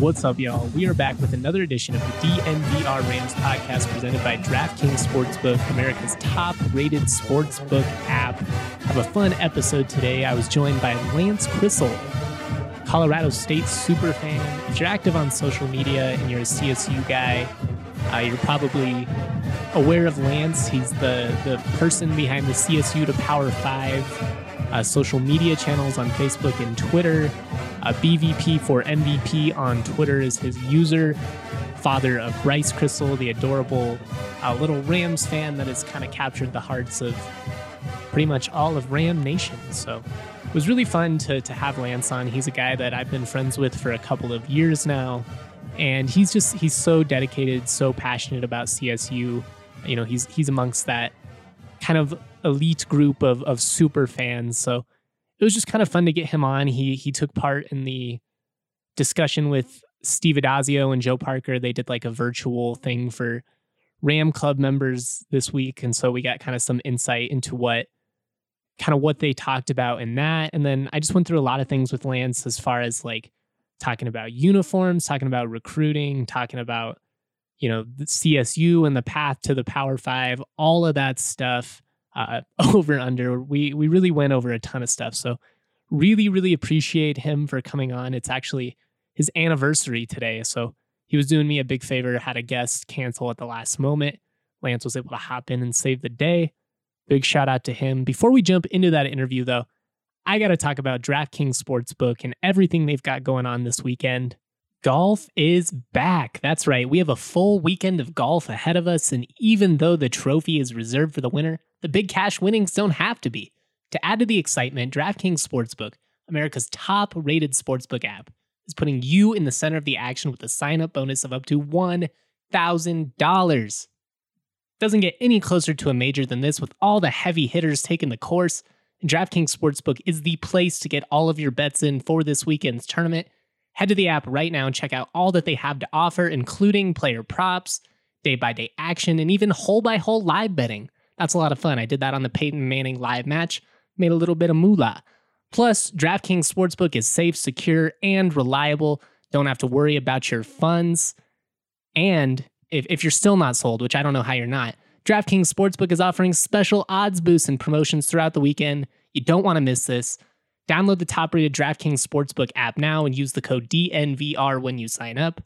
What's up, y'all? We are back with another edition of the DNVR Rams podcast presented by DraftKings Sportsbook, America's top rated sportsbook app. Have a fun episode today. I was joined by Lance Crissell, Colorado State super fan. If you're active on social media and you're a CSU guy, uh, you're probably aware of Lance. He's the, the person behind the CSU to Power 5 uh, social media channels on Facebook and Twitter. Uh, BVP for MVP on Twitter is his user. Father of Bryce Crystal, the adorable uh, little Rams fan that has kind of captured the hearts of pretty much all of Ram Nation. So it was really fun to, to have Lance on. He's a guy that I've been friends with for a couple of years now. And he's just, he's so dedicated, so passionate about CSU. You know, he's, he's amongst that kind of elite group of, of super fans. So it was just kind of fun to get him on. He he took part in the discussion with Steve Addazio and Joe Parker. They did like a virtual thing for Ram Club members this week, and so we got kind of some insight into what kind of what they talked about in that. And then I just went through a lot of things with Lance as far as like talking about uniforms, talking about recruiting, talking about you know the CSU and the path to the Power Five, all of that stuff uh, over under. We we really went over a ton of stuff. So really really appreciate him for coming on. It's actually his anniversary today, so he was doing me a big favor. Had a guest cancel at the last moment. Lance was able to hop in and save the day. Big shout out to him. Before we jump into that interview, though, I got to talk about DraftKings Sportsbook and everything they've got going on this weekend. Golf is back. That's right. We have a full weekend of golf ahead of us. And even though the trophy is reserved for the winner, the big cash winnings don't have to be. To add to the excitement, DraftKings Sportsbook, America's top rated sportsbook app, is putting you in the center of the action with a sign up bonus of up to $1,000. Doesn't get any closer to a major than this with all the heavy hitters taking the course. And DraftKings Sportsbook is the place to get all of your bets in for this weekend's tournament. Head to the app right now and check out all that they have to offer, including player props, day by day action, and even hole by hole live betting. That's a lot of fun. I did that on the Peyton Manning live match, made a little bit of moolah. Plus, DraftKings Sportsbook is safe, secure, and reliable. Don't have to worry about your funds. And if, if you're still not sold, which I don't know how you're not, DraftKings Sportsbook is offering special odds boosts and promotions throughout the weekend. You don't want to miss this. Download the top rated DraftKings Sportsbook app now and use the code DNVR when you sign up.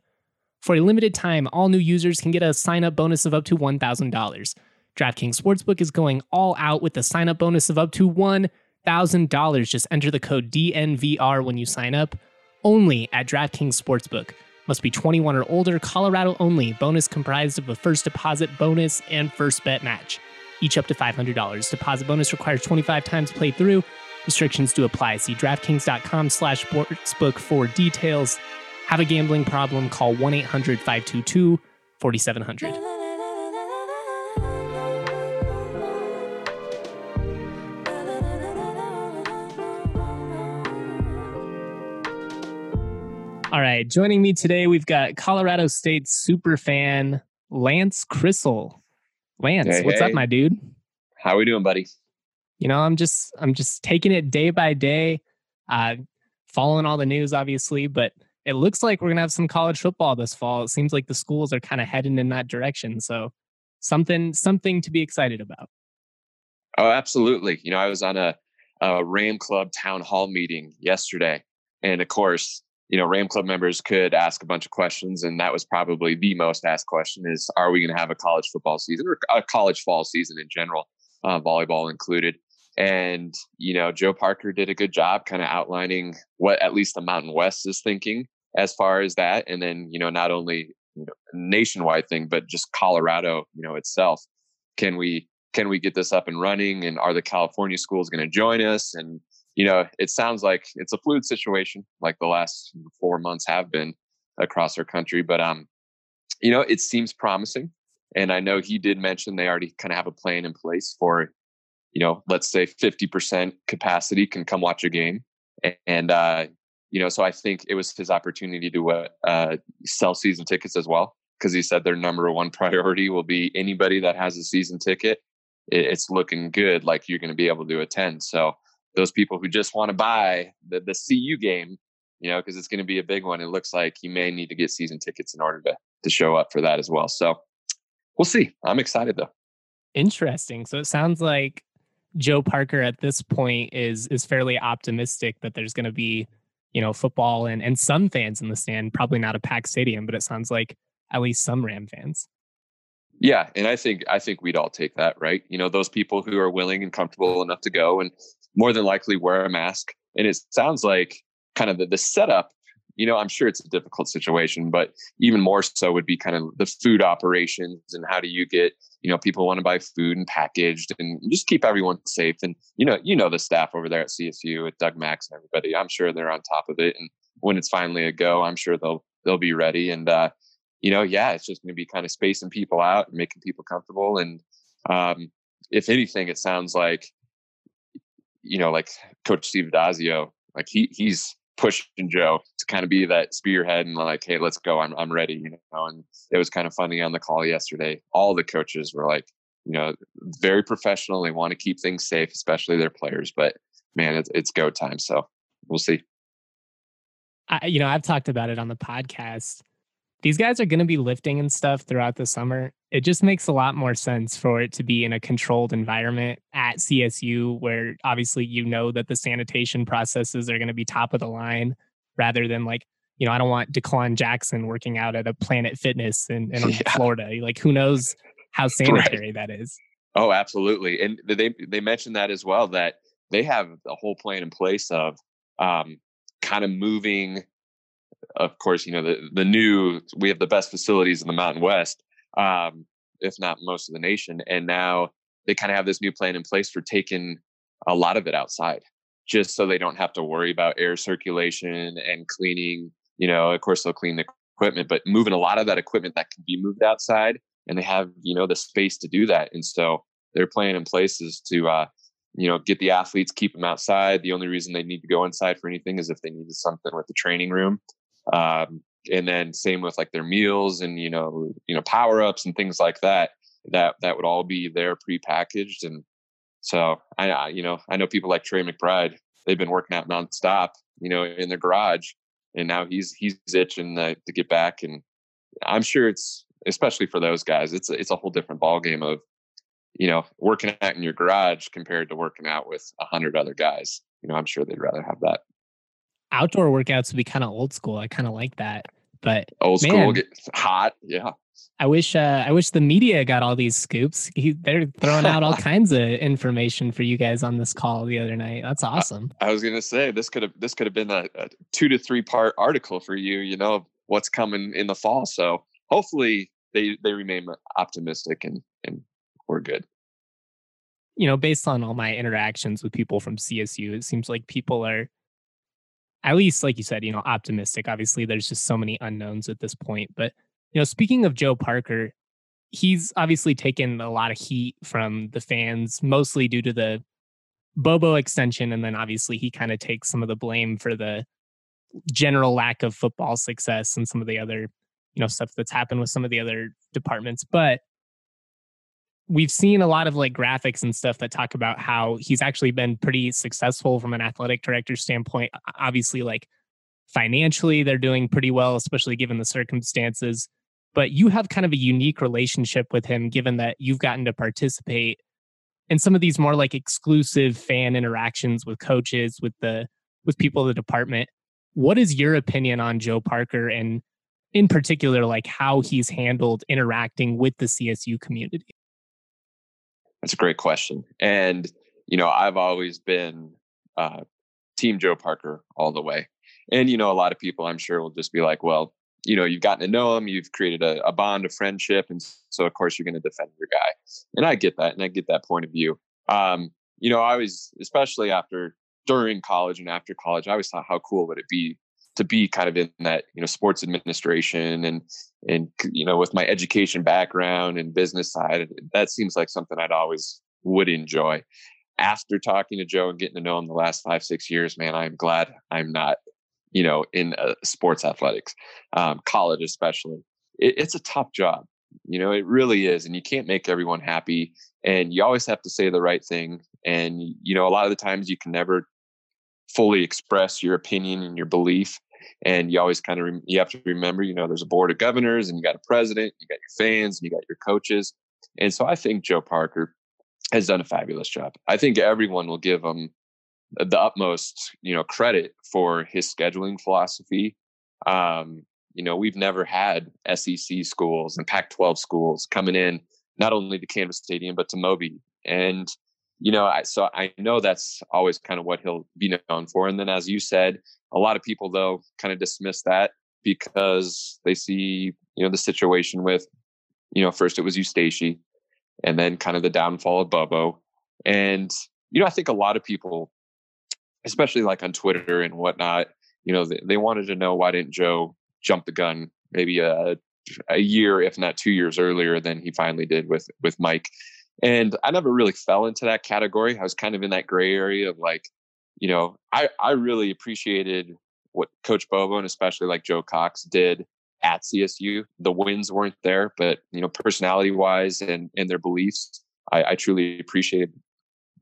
For a limited time, all new users can get a sign up bonus of up to $1,000. DraftKings Sportsbook is going all out with a sign up bonus of up to $1,000. Just enter the code DNVR when you sign up. Only at DraftKings Sportsbook. Must be 21 or older, Colorado only. Bonus comprised of a first deposit bonus and first bet match, each up to $500. Deposit bonus requires 25 times played through. Restrictions do apply. See DraftKings.com slash sportsbook for details. Have a gambling problem? Call 1 800 522 4700. All right, joining me today, we've got Colorado State super fan Lance Crissell. Lance, Hey, what's hey. up, my dude? How are we doing, buddy? You know, I'm just I'm just taking it day by day, uh, following all the news, obviously, but it looks like we're gonna have some college football this fall. It seems like the schools are kind of heading in that direction. So something something to be excited about. Oh, absolutely. You know, I was on a, a Ram Club town hall meeting yesterday, and of course, you know, Ram Club members could ask a bunch of questions, and that was probably the most asked question: is Are we going to have a college football season or a college fall season in general, uh, volleyball included? And you know, Joe Parker did a good job, kind of outlining what at least the Mountain West is thinking as far as that, and then you know, not only you know, nationwide thing, but just Colorado, you know, itself. Can we can we get this up and running? And are the California schools going to join us? And you know, it sounds like it's a fluid situation, like the last four months have been across our country. But um, you know, it seems promising. And I know he did mention they already kind of have a plan in place for, you know, let's say fifty percent capacity can come watch a game, and uh, you know, so I think it was his opportunity to uh, uh, sell season tickets as well because he said their number one priority will be anybody that has a season ticket. It's looking good, like you're going to be able to attend. So those people who just want to buy the, the CU game, you know, because it's going to be a big one. It looks like he may need to get season tickets in order to to show up for that as well. So we'll see. I'm excited though. Interesting. So it sounds like Joe Parker at this point is is fairly optimistic that there's going to be, you know, football and and some fans in the stand. Probably not a packed stadium, but it sounds like at least some Ram fans. Yeah, and I think I think we'd all take that, right? You know, those people who are willing and comfortable enough to go and more than likely wear a mask. And it sounds like kind of the, the setup you know, I'm sure it's a difficult situation, but even more so would be kind of the food operations and how do you get, you know, people want to buy food and packaged and just keep everyone safe. And you know, you know the staff over there at CSU with Doug Max and everybody. I'm sure they're on top of it. And when it's finally a go, I'm sure they'll they'll be ready. And uh, you know, yeah, it's just gonna be kind of spacing people out and making people comfortable. And um, if anything, it sounds like, you know, like Coach Steve Addazio, like he he's pushing Joe to kind of be that spearhead and like, hey, let's go. I'm I'm ready, you know. And it was kind of funny on the call yesterday. All the coaches were like, you know, very professional. They want to keep things safe, especially their players. But man, it's it's go time. So we'll see. I, you know, I've talked about it on the podcast these guys are going to be lifting and stuff throughout the summer. It just makes a lot more sense for it to be in a controlled environment at CSU, where obviously you know that the sanitation processes are going to be top of the line rather than like, you know, I don't want Declan Jackson working out at a Planet Fitness in, in yeah. Florida. Like, who knows how sanitary right. that is? Oh, absolutely. And they they mentioned that as well that they have a whole plan in place of um, kind of moving of course, you know, the, the new, we have the best facilities in the Mountain West, um, if not most of the nation. And now they kind of have this new plan in place for taking a lot of it outside, just so they don't have to worry about air circulation and cleaning. You know, of course, they'll clean the equipment, but moving a lot of that equipment that can be moved outside and they have, you know, the space to do that. And so their plan in place is to, uh, you know, get the athletes, keep them outside. The only reason they need to go inside for anything is if they needed something with the training room. Um, and then same with like their meals and you know you know power ups and things like that. That that would all be there prepackaged. And so I you know I know people like Trey McBride. They've been working out nonstop, you know, in their garage, and now he's he's itching to, to get back. And I'm sure it's especially for those guys, it's it's a whole different ballgame of you know working out in your garage compared to working out with a hundred other guys. You know, I'm sure they'd rather have that outdoor workouts would be kind of old school. I kind of like that. But old man, school get hot. Yeah. I wish uh, I wish the media got all these scoops. He, they're throwing out all kinds of information for you guys on this call the other night. That's awesome. I, I was gonna say this could have this could have been a, a, two to three part article for you. You know what's coming in the fall. So hopefully they they remain optimistic and and we're good. You know, based on all my interactions with people from CSU, it seems like people are at least like you said, you know, optimistic. Obviously, there's just so many unknowns at this point. But you know, speaking of Joe Parker, he's obviously taken a lot of heat from the fans, mostly due to the Bobo extension, and then obviously he kind of takes some of the blame for the general lack of football success and some of the other, you know, stuff that's happened with some of the other departments. But we've seen a lot of like graphics and stuff that talk about how he's actually been pretty successful from an athletic director standpoint. Obviously, like financially, they're doing pretty well, especially given the circumstances. But you have kind of a unique relationship with him, given that you've gotten to participate in some of these more like exclusive fan interactions with coaches, with the with people in the department. What is your opinion on Joe Parker and in particular, like how he's handled interacting with the CSU community? That's a great question. And, you know, I've always been uh, Team Joe Parker all the way. And, you know, a lot of people I'm sure will just be like, well, you know, you've gotten to know him, you've created a, a bond of friendship. And so, of course, you're going to defend your guy. And I get that. And I get that point of view. Um, you know, I was, especially after, during college and after college, I always thought, how cool would it be to be kind of in that you know sports administration and and you know with my education background and business side that seems like something i'd always would enjoy after talking to joe and getting to know him the last five six years man i'm glad i'm not you know in uh, sports athletics um, college especially it, it's a tough job you know it really is and you can't make everyone happy and you always have to say the right thing and you know a lot of the times you can never fully express your opinion and your belief And you always kind of re- you have to remember, you know, there's a board of governors, and you got a president, you got your fans, and you got your coaches. And so I think Joe Parker has done a fabulous job. I think everyone will give him the utmost, you know, credit for his scheduling philosophy. Um, you know, we've never had SEC schools and Pac-12 schools coming in not only to Canvas Stadium but to Moby, and you know, I so I know that's always kind of what he'll be known for. And then, as you said, a lot of people though kind of dismiss that because they see you know the situation with you know first it was Eustachy, and then kind of the downfall of Bobo, and you know I think a lot of people, especially like on Twitter and whatnot, you know they, they wanted to know why didn't Joe jump the gun maybe a a year if not two years earlier than he finally did with with Mike and I never really fell into that category. I was kind of in that gray area of like, you know, I, I really appreciated what Coach Bobo and especially like Joe Cox did at CSU. The wins weren't there, but you know, personality wise and and their beliefs, I, I truly appreciate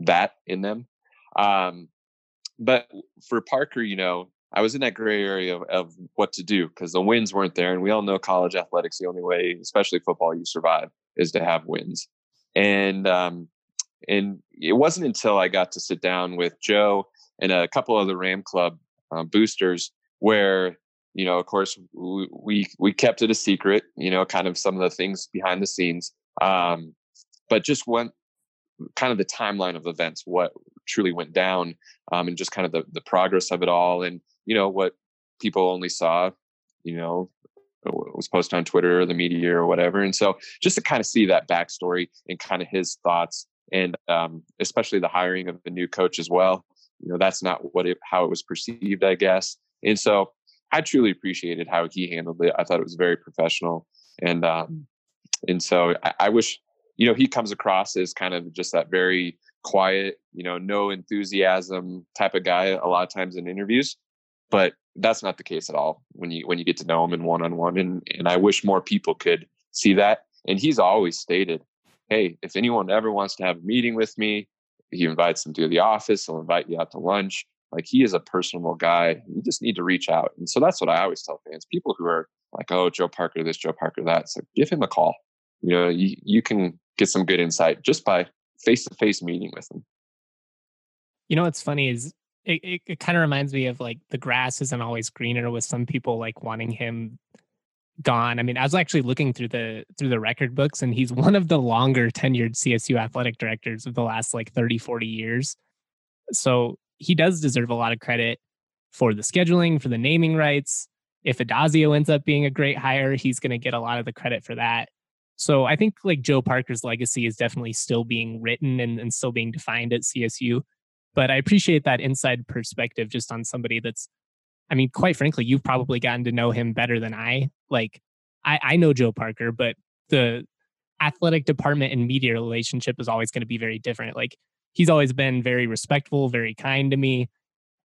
that in them. Um, but for Parker, you know, I was in that gray area of, of what to do because the wins weren't there, and we all know college athletics. The only way, especially football, you survive is to have wins and um, and it wasn't until I got to sit down with Joe and a couple of the Ram Club uh, boosters where you know, of course, we we kept it a secret. You know, kind of some of the things behind the scenes, um, but just went kind of the timeline of events, what truly went down, um, and just kind of the the progress of it all, and you know what people only saw, you know, was posted on Twitter or the media or whatever. And so just to kind of see that backstory and kind of his thoughts and um, especially the hiring of the new coach as well. You know, that's not what it, how it was perceived, I guess. And so I truly appreciated how he handled it. I thought it was very professional. And um, and so I, I wish, you know, he comes across as kind of just that very quiet, you know, no enthusiasm type of guy a lot of times in interviews. But that's not the case at all when you when you get to know him in one on one and and I wish more people could see that and he's always stated hey if anyone ever wants to have a meeting with me he invites them to the office he'll invite you out to lunch like he is a personable guy you just need to reach out and so that's what I always tell fans people who are like oh Joe Parker this Joe Parker that so give him a call you know you, you can get some good insight just by face to face meeting with him you know what's funny is it, it, it kind of reminds me of like the grass isn't always greener with some people like wanting him gone. I mean, I was actually looking through the through the record books and he's one of the longer tenured CSU athletic directors of the last like 30, 40 years. So he does deserve a lot of credit for the scheduling, for the naming rights. If Addazio ends up being a great hire, he's going to get a lot of the credit for that. So I think like Joe Parker's legacy is definitely still being written and, and still being defined at CSU. But I appreciate that inside perspective just on somebody that's, I mean, quite frankly, you've probably gotten to know him better than I. Like, I, I know Joe Parker, but the athletic department and media relationship is always going to be very different. Like, he's always been very respectful, very kind to me.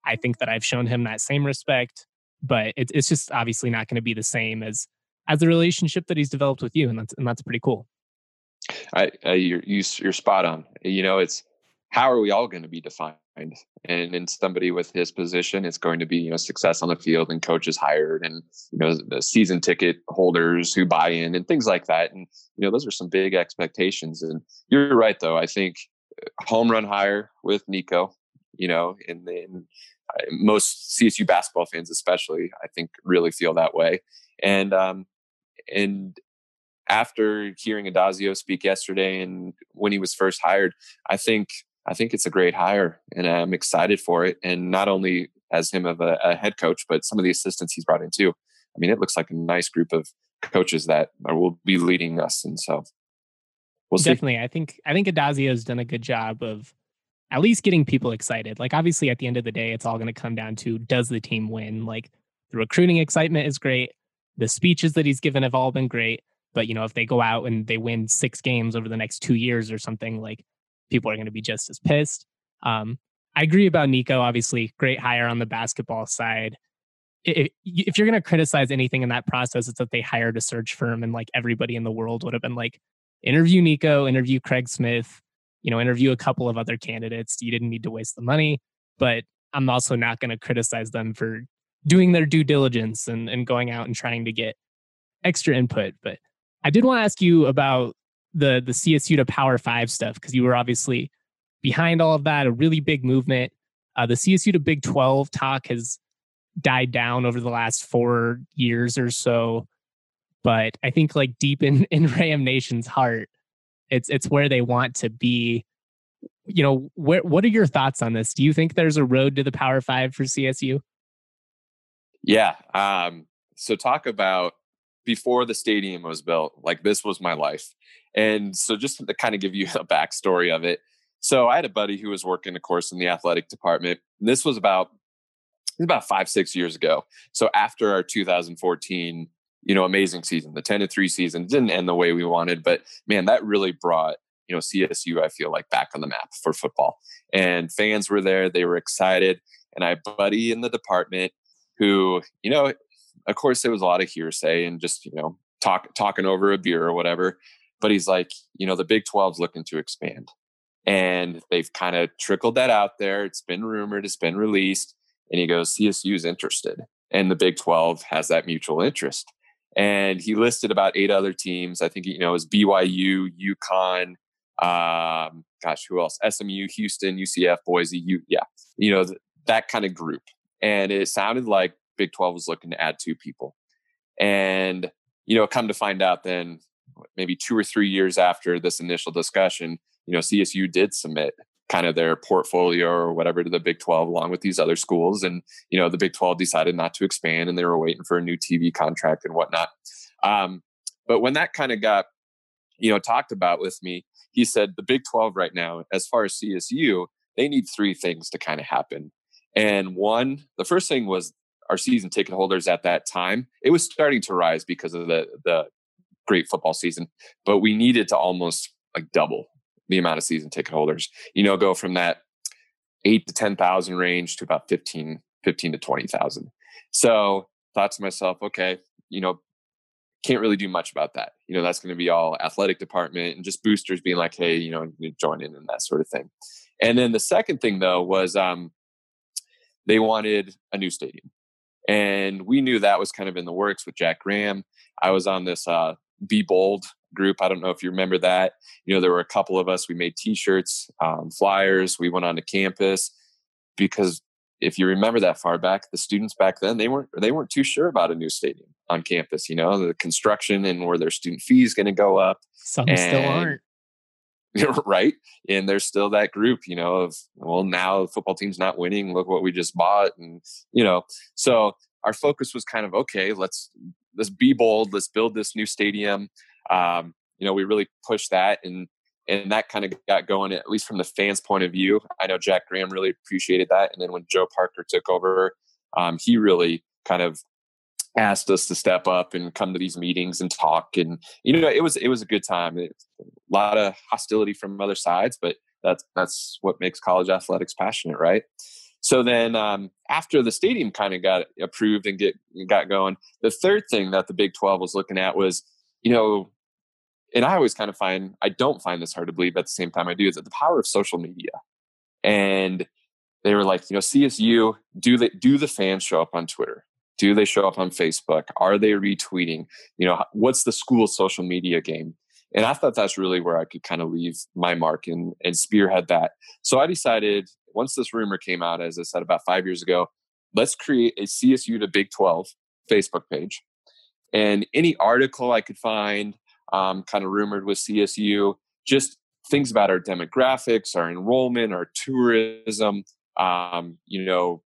I think that I've shown him that same respect, but it, it's just obviously not going to be the same as as the relationship that he's developed with you, and that's and that's pretty cool. I, I you're you, are you are spot on. You know, it's how are we all going to be defined? And in somebody with his position, it's going to be you know success on the field and coaches hired and you know the season ticket holders who buy in and things like that. And you know those are some big expectations. And you're right though. I think uh, home run hire with Niko. You know, in, in uh, most CSU basketball fans, especially, I think really feel that way. And um, and after hearing Addazio speak yesterday and when he was first hired, I think I think it's a great hire, and I'm excited for it. And not only as him of a, a, head coach, but some of the assistants he's brought in too. I mean, it looks like a nice group of coaches that will be leading us, and so we'll definitely. I think I think Addazio has done a good job of at least getting people excited. Like, obviously, at the end of the day, it's all going to come down to does the team win? Like, the recruiting excitement is great. The speeches that he's given have all been great. But, you know, if they go out and they win six games over the next two years or something, like people are going to be just as pissed. Um, I agree about Niko. Obviously, great hire on the basketball side. If, if you're going to criticize anything in that process, it's that they hired a search firm and like everybody in the world would have been like, interview Niko, interview Craig Smith, you know, interview a couple of other candidates. You didn't need to waste the money, but I'm also not going to criticize them for doing their due diligence and, and going out and trying to get extra input. But I did want to ask you about the the CSU to Power Five stuff because you were obviously behind all of that, a really big movement. Uh, the CSU to Big 12 talk has died down over the last four years or so. But I think like deep in, in Ram Nation's heart, it's it's where they want to be. You know, where what are your thoughts on this? Do you think there's a road to the Power Five for CSU? Yeah. Um, so talk about before the stadium was built, like this was my life. And so just to kind of give you a backstory of it. So I had a buddy who was working, of course, in the athletic department. this was about about five, six years ago. So after our 2014, you know, amazing season, the 10 to 3 season didn't end the way we wanted, but man, that really brought, you know, CSU, I feel like back on the map for football. And fans were there, they were excited. And I buddy in the department who, you know, of course there was a lot of hearsay and just, you know, talk talking over a beer or whatever. But he's like, you know, the Big 12's looking to expand. And they've kind of trickled that out there. It's been rumored, it's been released. And he goes, CSU's interested. And the Big 12 has that mutual interest. And he listed about eight other teams. I think, you know, it was BYU, UConn, um, gosh, who else? SMU, Houston, UCF, Boise, U, yeah, you know, th- that kind of group. And it sounded like Big 12 was looking to add two people. And, you know, come to find out then maybe two or three years after this initial discussion, you know, CSU did submit kind of their portfolio or whatever to the Big 12 along with these other schools. And, you know, the Big 12 decided not to expand and they were waiting for a new TV contract and whatnot. Um, but when that kind of got, you know, talked about with me, he said the Big 12 right now, as far as CSU, they need three things to kind of happen. And one, the first thing was our season ticket holders at that time. It was starting to rise because of the the great football season, but we needed to almost like double the amount of season ticket holders. You know, go from that eight to ten thousand range to about 15, 15 to twenty thousand. So thought to myself, okay, you know, can't really do much about that. You know, that's going to be all athletic department and just boosters being like, hey, you know, join in and that sort of thing. And then the second thing though was um, they wanted a new stadium. And we knew that was kind of in the works with Jack Graham. I was on this uh, Be Bold group. I don't know if you remember that. You know, there were a couple of us. We made T-shirts, um, flyers. We went on to campus because if you remember that far back, the students back then they weren't they weren't too sure about a new stadium on campus. You know, the construction and where their student fees going to go up. Some and, still aren't. right? And there's still that group you know of well now the football team's not winning. Look what we just bought and you know so our focus was kind of okay let's let's be bold. Let's build this new stadium. Um, you know we really pushed that and and that kind of got going at least from the fans point of view. I know jack graham really appreciated that. And then when joe parker took over um, he really kind of asked us to step up and come to these meetings and talk. And you know it was it was a good time. It, a lot of hostility from other sides but that's that's what makes college athletics passionate right so then um, after the stadium kind of got approved and get got going the third thing that the big 12 was looking at was you know and i always kind of find i don't find this hard to believe at the same time i do is that the power of social media and they were like you know csu do the do the fans show up on twitter do they show up on Facebook? Are they retweeting? You know, what's the school social media game? And I thought that's really where I could kind of leave my mark and, and spearhead that. So I decided once this rumor came out, as I said about five years ago, let's create a CSU to Big 12 Facebook page. And any article I could find, um, kind of rumored with CSU, just things about our demographics, our enrollment, our tourism, um, you know,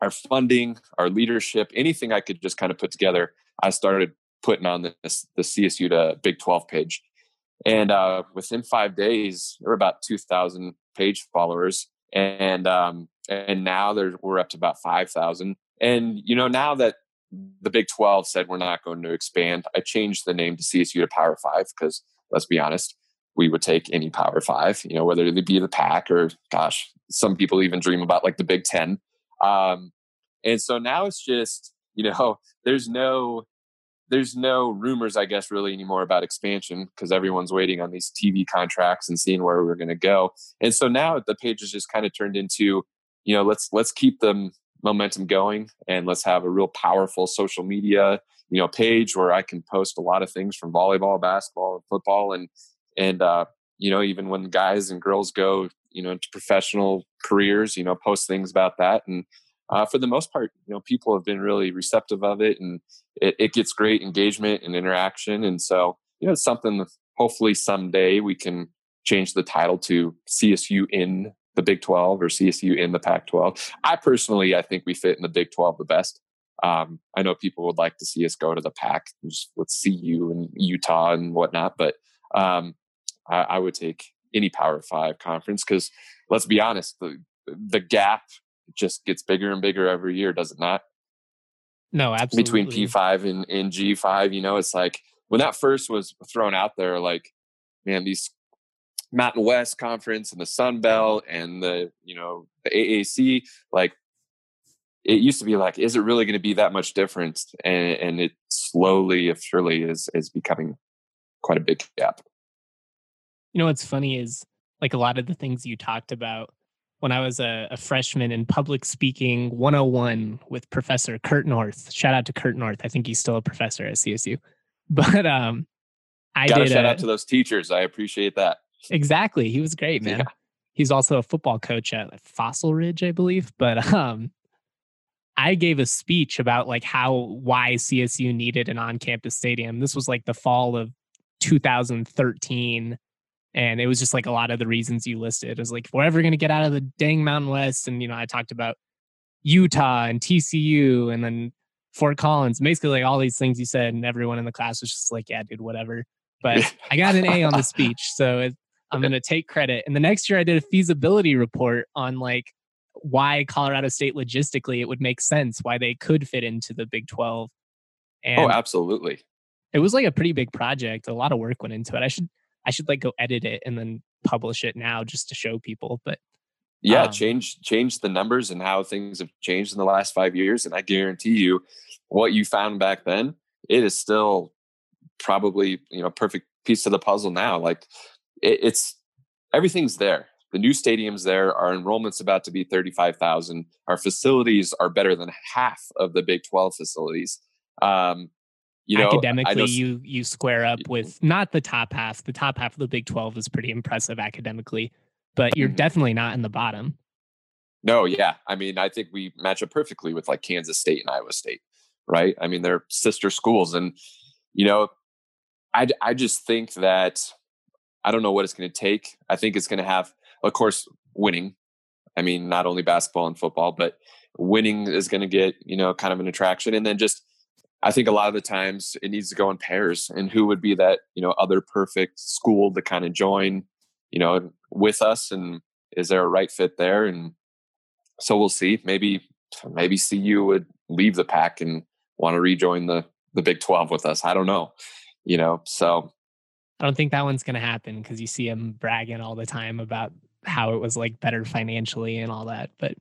our funding, our leadership, anything I could just kind of put together, I started putting on this the CSU to Big 12 page. And uh, within five days, there were about 2,000 page followers. And um, and now there, we're up to about 5,000. And, you know, now that the Big 12 said we're not going to expand, I changed the name to CSU to Power 5 because let's be honest, we would take any Power 5, you know, whether it be the Pac or, gosh, some people even dream about like the Big 10. Um, and so now it's just, you know, there's no there's no rumors, I guess, really anymore about expansion because everyone's waiting on these TV contracts and seeing where we're going to go. And so now the page is just kind of turned into, you know, let's let's keep the momentum going and let's have a real powerful social media you know page where i can post a lot of things from volleyball basketball football and and uh you know even when guys and girls go you know into professional careers you know post things about that and uh, for the most part you know people have been really receptive of it and it, it gets great engagement and interaction and so you know it's something hopefully someday we can change the title to csu in the Big 12 or CSU in the Pac 12. I personally, I think we fit in the Big 12 the best. Um, I know people would like to see us go to the Pac with CU and Utah and whatnot, but um, I, I, would take any Power Five conference because let's be honest, the the gap just gets bigger and bigger every year, does it not? No, absolutely. Between P5 and, and G5, you know, it's like when that first was thrown out there, like, man, these Mountain West Conference and the Sun Belt and the you know the AAC, like it used to be like, is it really going to be that much different? And, and it slowly, if surely, is is becoming quite a big gap. You know what's funny is like a lot of the things you talked about when I was a, a, freshman in public speaking 101 with Professor Kurt North. Shout out to Kurt North. I think he's still a professor at CSU. But um I Gotta did shout a, out to those teachers. I appreciate that. Exactly. He was great, man. Yeah. He's also a football coach at Fossil Ridge, I believe. But um I gave a speech about like how why CSU needed an on-campus stadium. This was like the fall of 2013 and it was just like a lot of the reasons you listed. It was like if we're ever going to get out of the dang Mountain West and you know I talked about Utah and TCU and then Fort Collins, basically like all these things you said and everyone in the class was just like yeah dude whatever. But I got an A on the speech, so it, I'm going to take credit. And the next year I did a feasibility report on like why Colorado State logistically it would make sense, why they could fit into the Big 12. Oh, and oh, absolutely. It was like a pretty big project. A lot of work went into it. I should I should like go edit it and then publish it now just to show people. But yeah, um, change change the numbers and how things have changed in the last five years. And I guarantee you, what you found back then, it is still probably you know perfect piece of the puzzle now. Like it, it's everything's there. The new stadium's there. Our enrollment's about to be 35,000. Our facilities are better than half of the Big 12 facilities. Um, you know, academically, know, you you square up with not the top half. The top half of the Big 12 is pretty impressive academically, but you're mm-hmm. definitely not in the bottom. No, yeah. I mean, I think we match up perfectly with like Kansas State and Iowa State, right? I mean, they're sister schools. And, you know, I, I just think that I don't know what it's going to take. I think it's going to have, of course, winning. I mean, not only basketball and football, but winning is going to get, you know, kind of an attraction. And then just, I think a lot of the times it needs to go in pairs. And who would be that, you know, other perfect school to kind of join, you know, with us? And is there a right fit there? And so we'll see. Maybe, maybe CU would leave the Pac and want to rejoin the, the Big 12 with us. I don't know, you know, so I don't think that one's going to happen because you see him bragging all the time about how it was like better financially and all that. But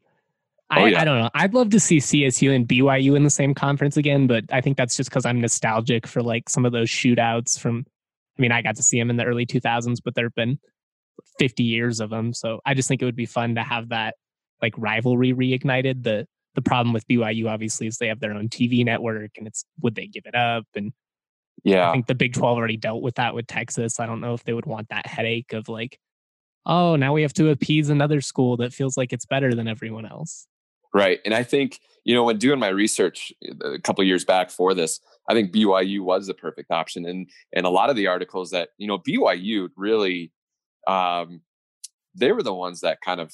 Oh, I, oh, yeah. I don't know. I'd love to see CSU and BYU in the same conference again, but I think that's just because I'm nostalgic for like some of those shootouts from. I mean, I got to see them in the early 2000s, but there have been 50 years of them. So I just think it would be fun to have that like rivalry reignited. The the problem with BYU obviously is they have their own TV network, and it's would they give it up? And yeah. I think the Big 12 already dealt with that with Texas. I don't know if they would want that headache of like, oh, now we have to appease another school that feels like it's better than everyone else. Right. And I think, you know, when doing my research uh, a couple years back for this, I think BYU was the perfect option. And and a lot of the articles that, you know, BYU really um they were the ones that kind of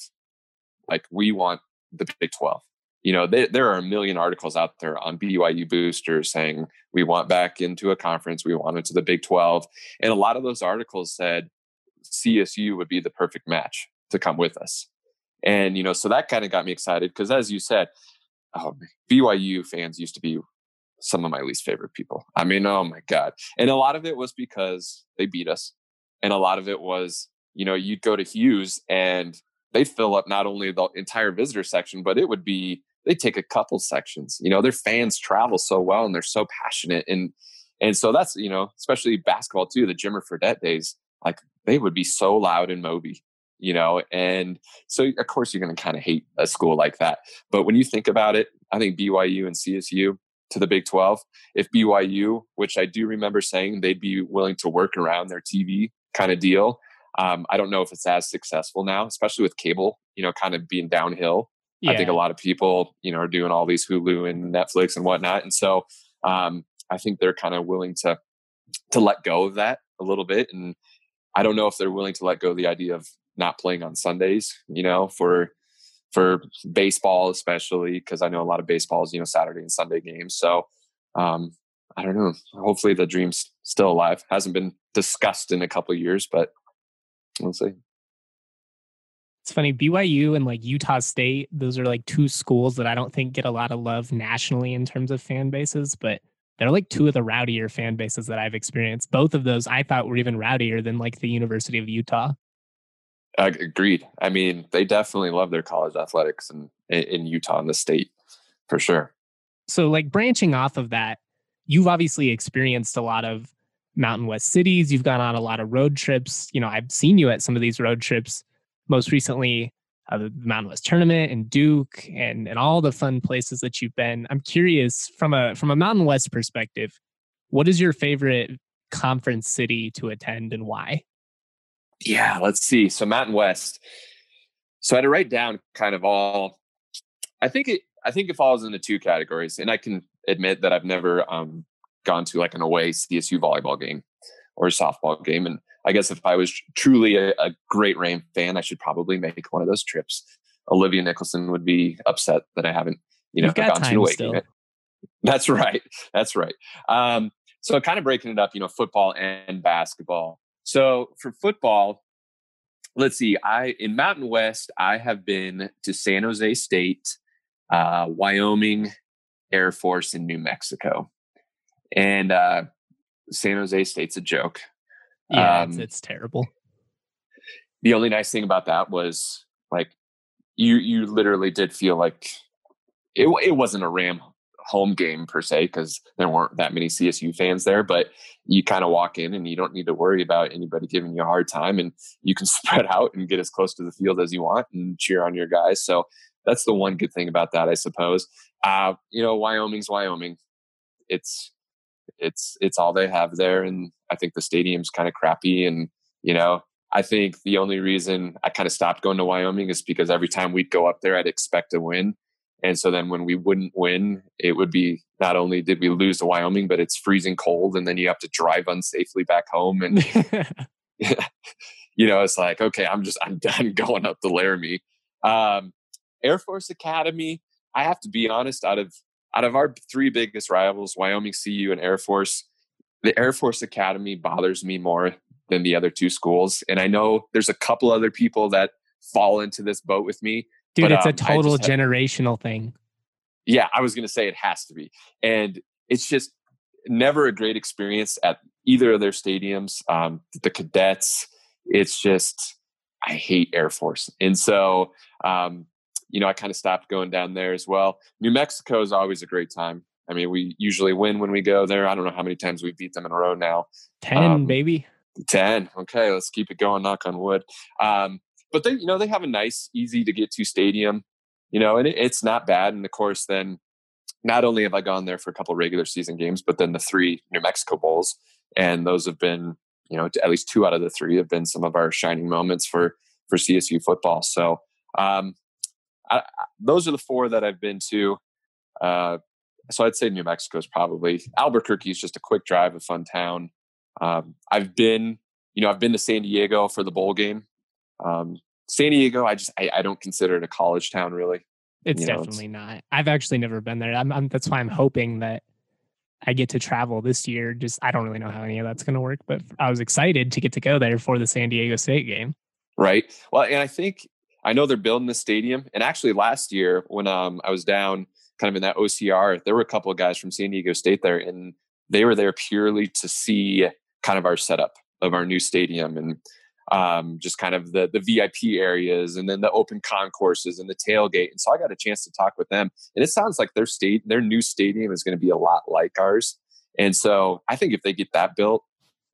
like we want the Big 12 you know, they, there are a million articles out there on BYU boosters saying we want back into a conference, we want into the Big 12. And a lot of those articles said CSU would be the perfect match to come with us. And, you know, so that kind of got me excited because as you said, oh, BYU fans used to be some of my least favorite people. I mean, oh my God. And a lot of it was because they beat us. And a lot of it was, you know, you'd go to Hughes and they'd fill up not only the entire visitor section, but it would be they take a couple sections. You know, their fans travel so well and they're so passionate. And and so that's, you know, especially basketball too, the Jimmer Fredette days, like they would be so loud in Moby. You know, and so of course you're going to kind of hate a school like that. But when you think about it, I think BYU and CSU to the Big 12, if BYU, which I do remember saying they'd be willing to work around their TV kind of deal, um, I don't know if it's as successful now, especially with cable, you know, kind of being downhill. Yeah. I think a lot of people, you know, are doing all these Hulu and Netflix and whatnot, and so um, I think they're kind of willing to to let go of that a little bit. And I don't know if they're willing to let go of the idea of not playing on Sundays, you know, for for baseball especially because I know a lot of baseballs, you know, Saturday and Sunday games. So um, I don't know. Hopefully the dream's still alive. Hasn't been discussed in a couple years, but we'll see. It's funny, BYU and like Utah State, those are like two schools that I don't think get a lot of love nationally in terms of fan bases, but they're like two of the rowdier fan bases that I've experienced. Both of those I thought were even rowdier than like the University of Utah. Agreed. I mean, they definitely love their college athletics in, in Utah and the state for sure. So, like branching off of that, you've obviously experienced a lot of Mountain West cities. You've gone on a lot of road trips. You know, I've seen you at some of these road trips most recently uh, the Mountain West tournament and Duke and and all the fun places that you've been. I'm curious from a from a Mountain West perspective, what is your favorite conference city to attend and why? Yeah, let's see. So Mountain West. So I had to write down kind of all. I think it. I think it falls into two categories, and I can admit that I've never um, gone to like an away CSU volleyball game or a softball game, and I guess if I was truly a, a great Ram fan, I should probably make one of those trips. Olivia Nicholson would be upset that I haven't, you know, gone to away still. game. That's right. That's right. Um, so kind of breaking it up, you know, football and basketball. So for football, let's see. I in Mountain West, I have been to San Jose State, uh, Wyoming, Air Force, and New Mexico. And uh, San Jose State's a joke. Yeah, um, it's, it's terrible. The only nice thing about that was like you you literally did feel like it it wasn't a Ram home game per se because there weren't that many CSU fans there, but you kind of walk in and you don't need to worry about anybody giving you a hard time and you can spread out and get as close to the field as you want and cheer on your guys. So that's the one good thing about that, I suppose. Uh, you know, Wyoming's Wyoming. It's it's it's all they have there and i think the stadium's kind of crappy and you know i think the only reason i kind of stopped going to wyoming is because every time we'd go up there i'd expect to win and so then when we wouldn't win it would be not only did we lose to wyoming but it's freezing cold and then you have to drive unsafely back home and you know it's like okay i'm just i'm done going up to laramie um, air force academy i have to be honest out of out of our three biggest rivals, Wyoming CU and Air Force, the Air Force Academy bothers me more than the other two schools. And I know there's a couple other people that fall into this boat with me. Dude, but, it's um, a total have, generational thing. Yeah, I was going to say it has to be. And it's just never a great experience at either of their stadiums. Um, the cadets, it's just, I hate Air Force. And so um, you know, I kind of stopped going down there as well. New Mexico is always a great time. I mean, we usually win when we go there. I don't know how many times we beat them in a row now. 10, um, baby. 10. Okay, let's keep it going, knock on wood. Um, but they, you know, they have a nice, easy to get to stadium, you know, and it, it's not bad. And of course, then not only have I gone there for a couple regular season games, but then the three New Mexico Bowls. And those have been, you know, at least two out of the three have been some of our shining moments for for CSU football. So um, I, those are the four that I've been to. Uh, so I'd say New Mexico is probably Albuquerque is just a quick drive, a fun town. Um, I've been, you know, I've been to San Diego for the bowl game. Um, San Diego, I just I, I, don't consider it a college town really. It's you definitely it's, not. I've actually never been there. I'm, I'm, that's why I'm hoping that I get to travel this year. Just I don't really know how any of that's going to work, but I was excited to get to go there for the San Diego State game. Right. Well, and I think I know they're building the stadium. And actually, last year when um, I was down kind of in that OCR, there were a couple of guys from San Diego State there, and they were there purely to see kind of our setup of our new stadium and um, just kind of the the VIP areas and then the open concourses and the tailgate. And so I got a chance to talk with them, and it sounds like their state their new stadium is going to be a lot like ours. And so I think if they get that built,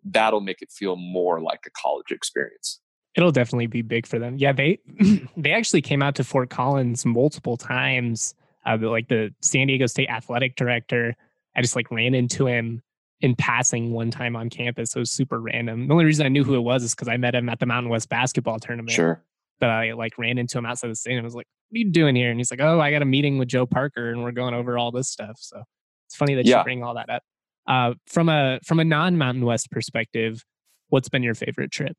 that'll make it feel more like a college experience. It'll definitely be big for them. Yeah, they they actually came out to Fort Collins multiple times. Uh, like the San Diego State athletic director, I just like ran into him in passing one time on campus. So it was super random. The only reason I knew who it was is because I met him at the Mountain West basketball tournament. Sure. But I like ran into him outside the stadium. I was like, "What are you doing here?" And he's like, "Oh, I got a meeting with Joe Parker, and we're going over all this stuff." So it's funny that Yeah. you bring all that up. Uh, from a from a non Mountain West perspective, what's been your favorite trip?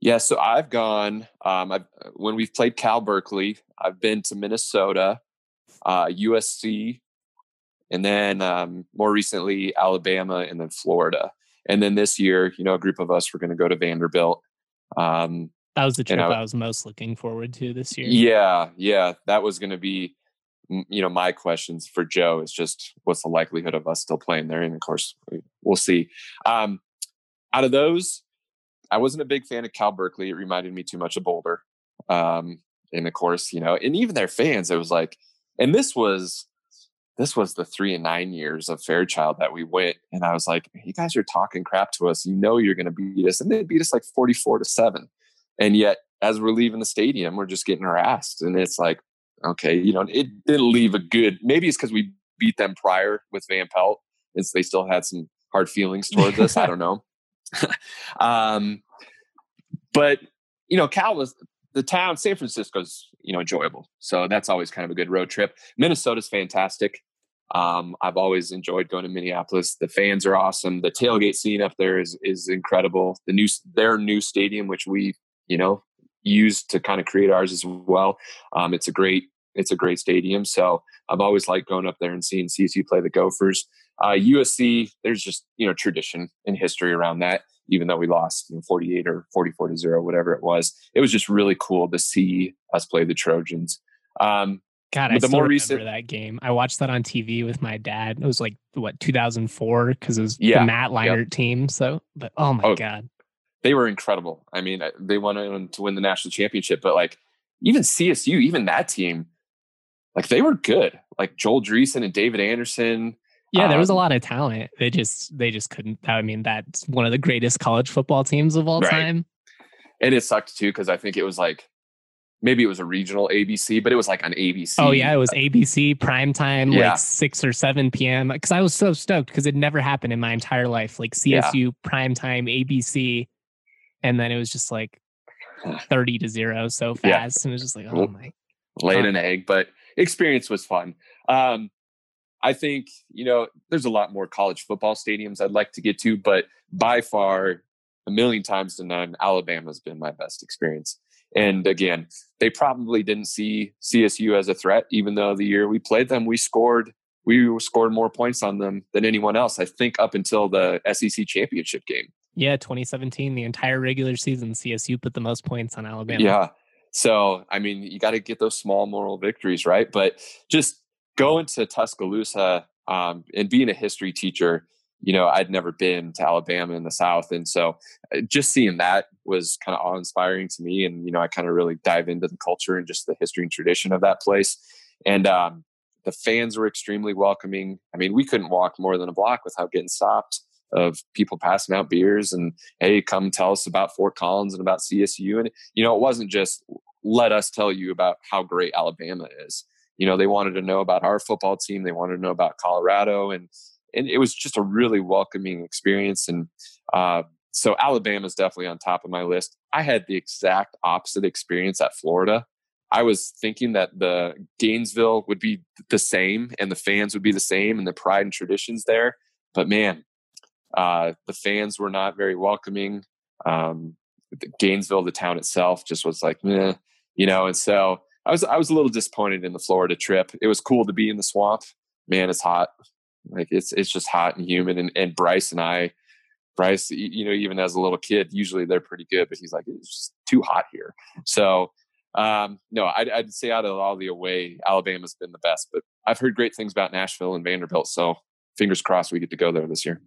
Yeah, so I've gone um, I've, when we've played Cal Berkeley. I've been to Minnesota, uh, USC, and then um, more recently Alabama, and then Florida. And then this year, you know, a group of us were going to go to Vanderbilt. Um, That was the trip I- I was most looking forward to this year. yeah, yeah, that was going to be, you know, my questions for Joe is just what's the likelihood of us still playing there, and of course we- we'll see. Um, out of those, I wasn't a big fan of Cal Berkeley. It reminded me too much of Boulder, um, and of course, you know, and even their fans, it was like, and this was. This was the three and nine years of Fairchild that we went, and I was like, "You guys are talking crap to us. You know you're going to beat us," and they beat us like forty-four to seven. And yet, as we're leaving the stadium, we're just getting harassed. And it's like, okay, you know, it didn't leave a good, maybe it's because we beat them prior with Van Pelt and so they still had some hard feelings towards us. I don't know. um, but, you know, Cal was the town, San Francisco's, you know, enjoyable. So that's always kind of a good road trip. Minnesota's fantastic. Um, I've always enjoyed going to Minneapolis. The fans are awesome. The tailgate scene up there is is incredible. The new their new stadium, which we you know used to kind of create ours as well. Um, it's a great it's a great stadium. So I've always liked going up there and seeing CSU play the Gophers. Uh, USC, there's just you know tradition and history around that. Even though we lost you know, 48 or 44 to zero, whatever it was, it was just really cool to see us play the Trojans. Um, God, I the still more remember recent- that game. I watched that on TV with my dad. It was like what 2004 because it was Yeah, the Matt Leinart team. So, but oh my Oh, god, they were incredible. I mean, uh, they went on to win the national championship, but like even CSU, even that team, like they were good. Like Joel Dreessen and David Anderson. yeah, there was a Um, lot of talent. They just they just couldn't. I mean, that's one of the greatest college football teams of all Right. time. And it sucked too because I think it was like maybe it was a regional ABC, but it was like on ABC. Oh yeah, it was ABC prime time, Yeah. like six or seven p.m. Because I was so stoked because it never happened in my entire life. Like Yeah. CSU prime time ABC, and then it was just like thirty to zero so Yeah. fast, and it was just like, oh my. laid an egg, but experience was fun. Um, I think you know there's a lot more college football stadiums I'd like to get to, but by far, a million times to none, Alabama's been my best experience. And again, they probably didn't see CSU as a threat, even though the year we played them, we scored we scored more points on them than anyone else. I think up until the SEC championship game. Yeah, 2017, the entire regular season, CSU put the most points on Alabama. Yeah. So, I mean, you got to get those small moral victories, right? But just going to Tuscaloosa um, and being a history teacher, you know, I'd never been to Alabama in the South. And so uh, just seeing that was kind of awe inspiring to me. And, you know, I kind of really dive into the culture and just the history and tradition of that place. And um, the fans were extremely welcoming. I mean, we couldn't walk more than a block without getting stopped of people passing out beers and hey come tell us about fort collins and about csu and you know it wasn't just let us tell you about how great alabama is. You know they wanted to know about our football team they wanted to know about colorado and and it was just a really welcoming experience and uh, so alabama's definitely on top of my list. I had the exact opposite experience at florida. I was thinking that the gainesville would be the same and the fans would be the same and the pride and traditions there but man uh, the fans were not very welcoming. Um, Gainesville, the town itself, just was like, meh, you know. And so I was, I was a little disappointed in the Florida trip. It was cool to be in the swamp. Man, it's hot. Like it's, it's just hot and humid. And, and Bryce and I, Bryce, you know, even as a little kid, usually they're pretty good, but he's like, it's just too hot here. So, um, no, I'd, I'd say out of all the away, Alabama's been the best. But I've heard great things about Nashville and Vanderbilt. So fingers crossed we get to go there this year.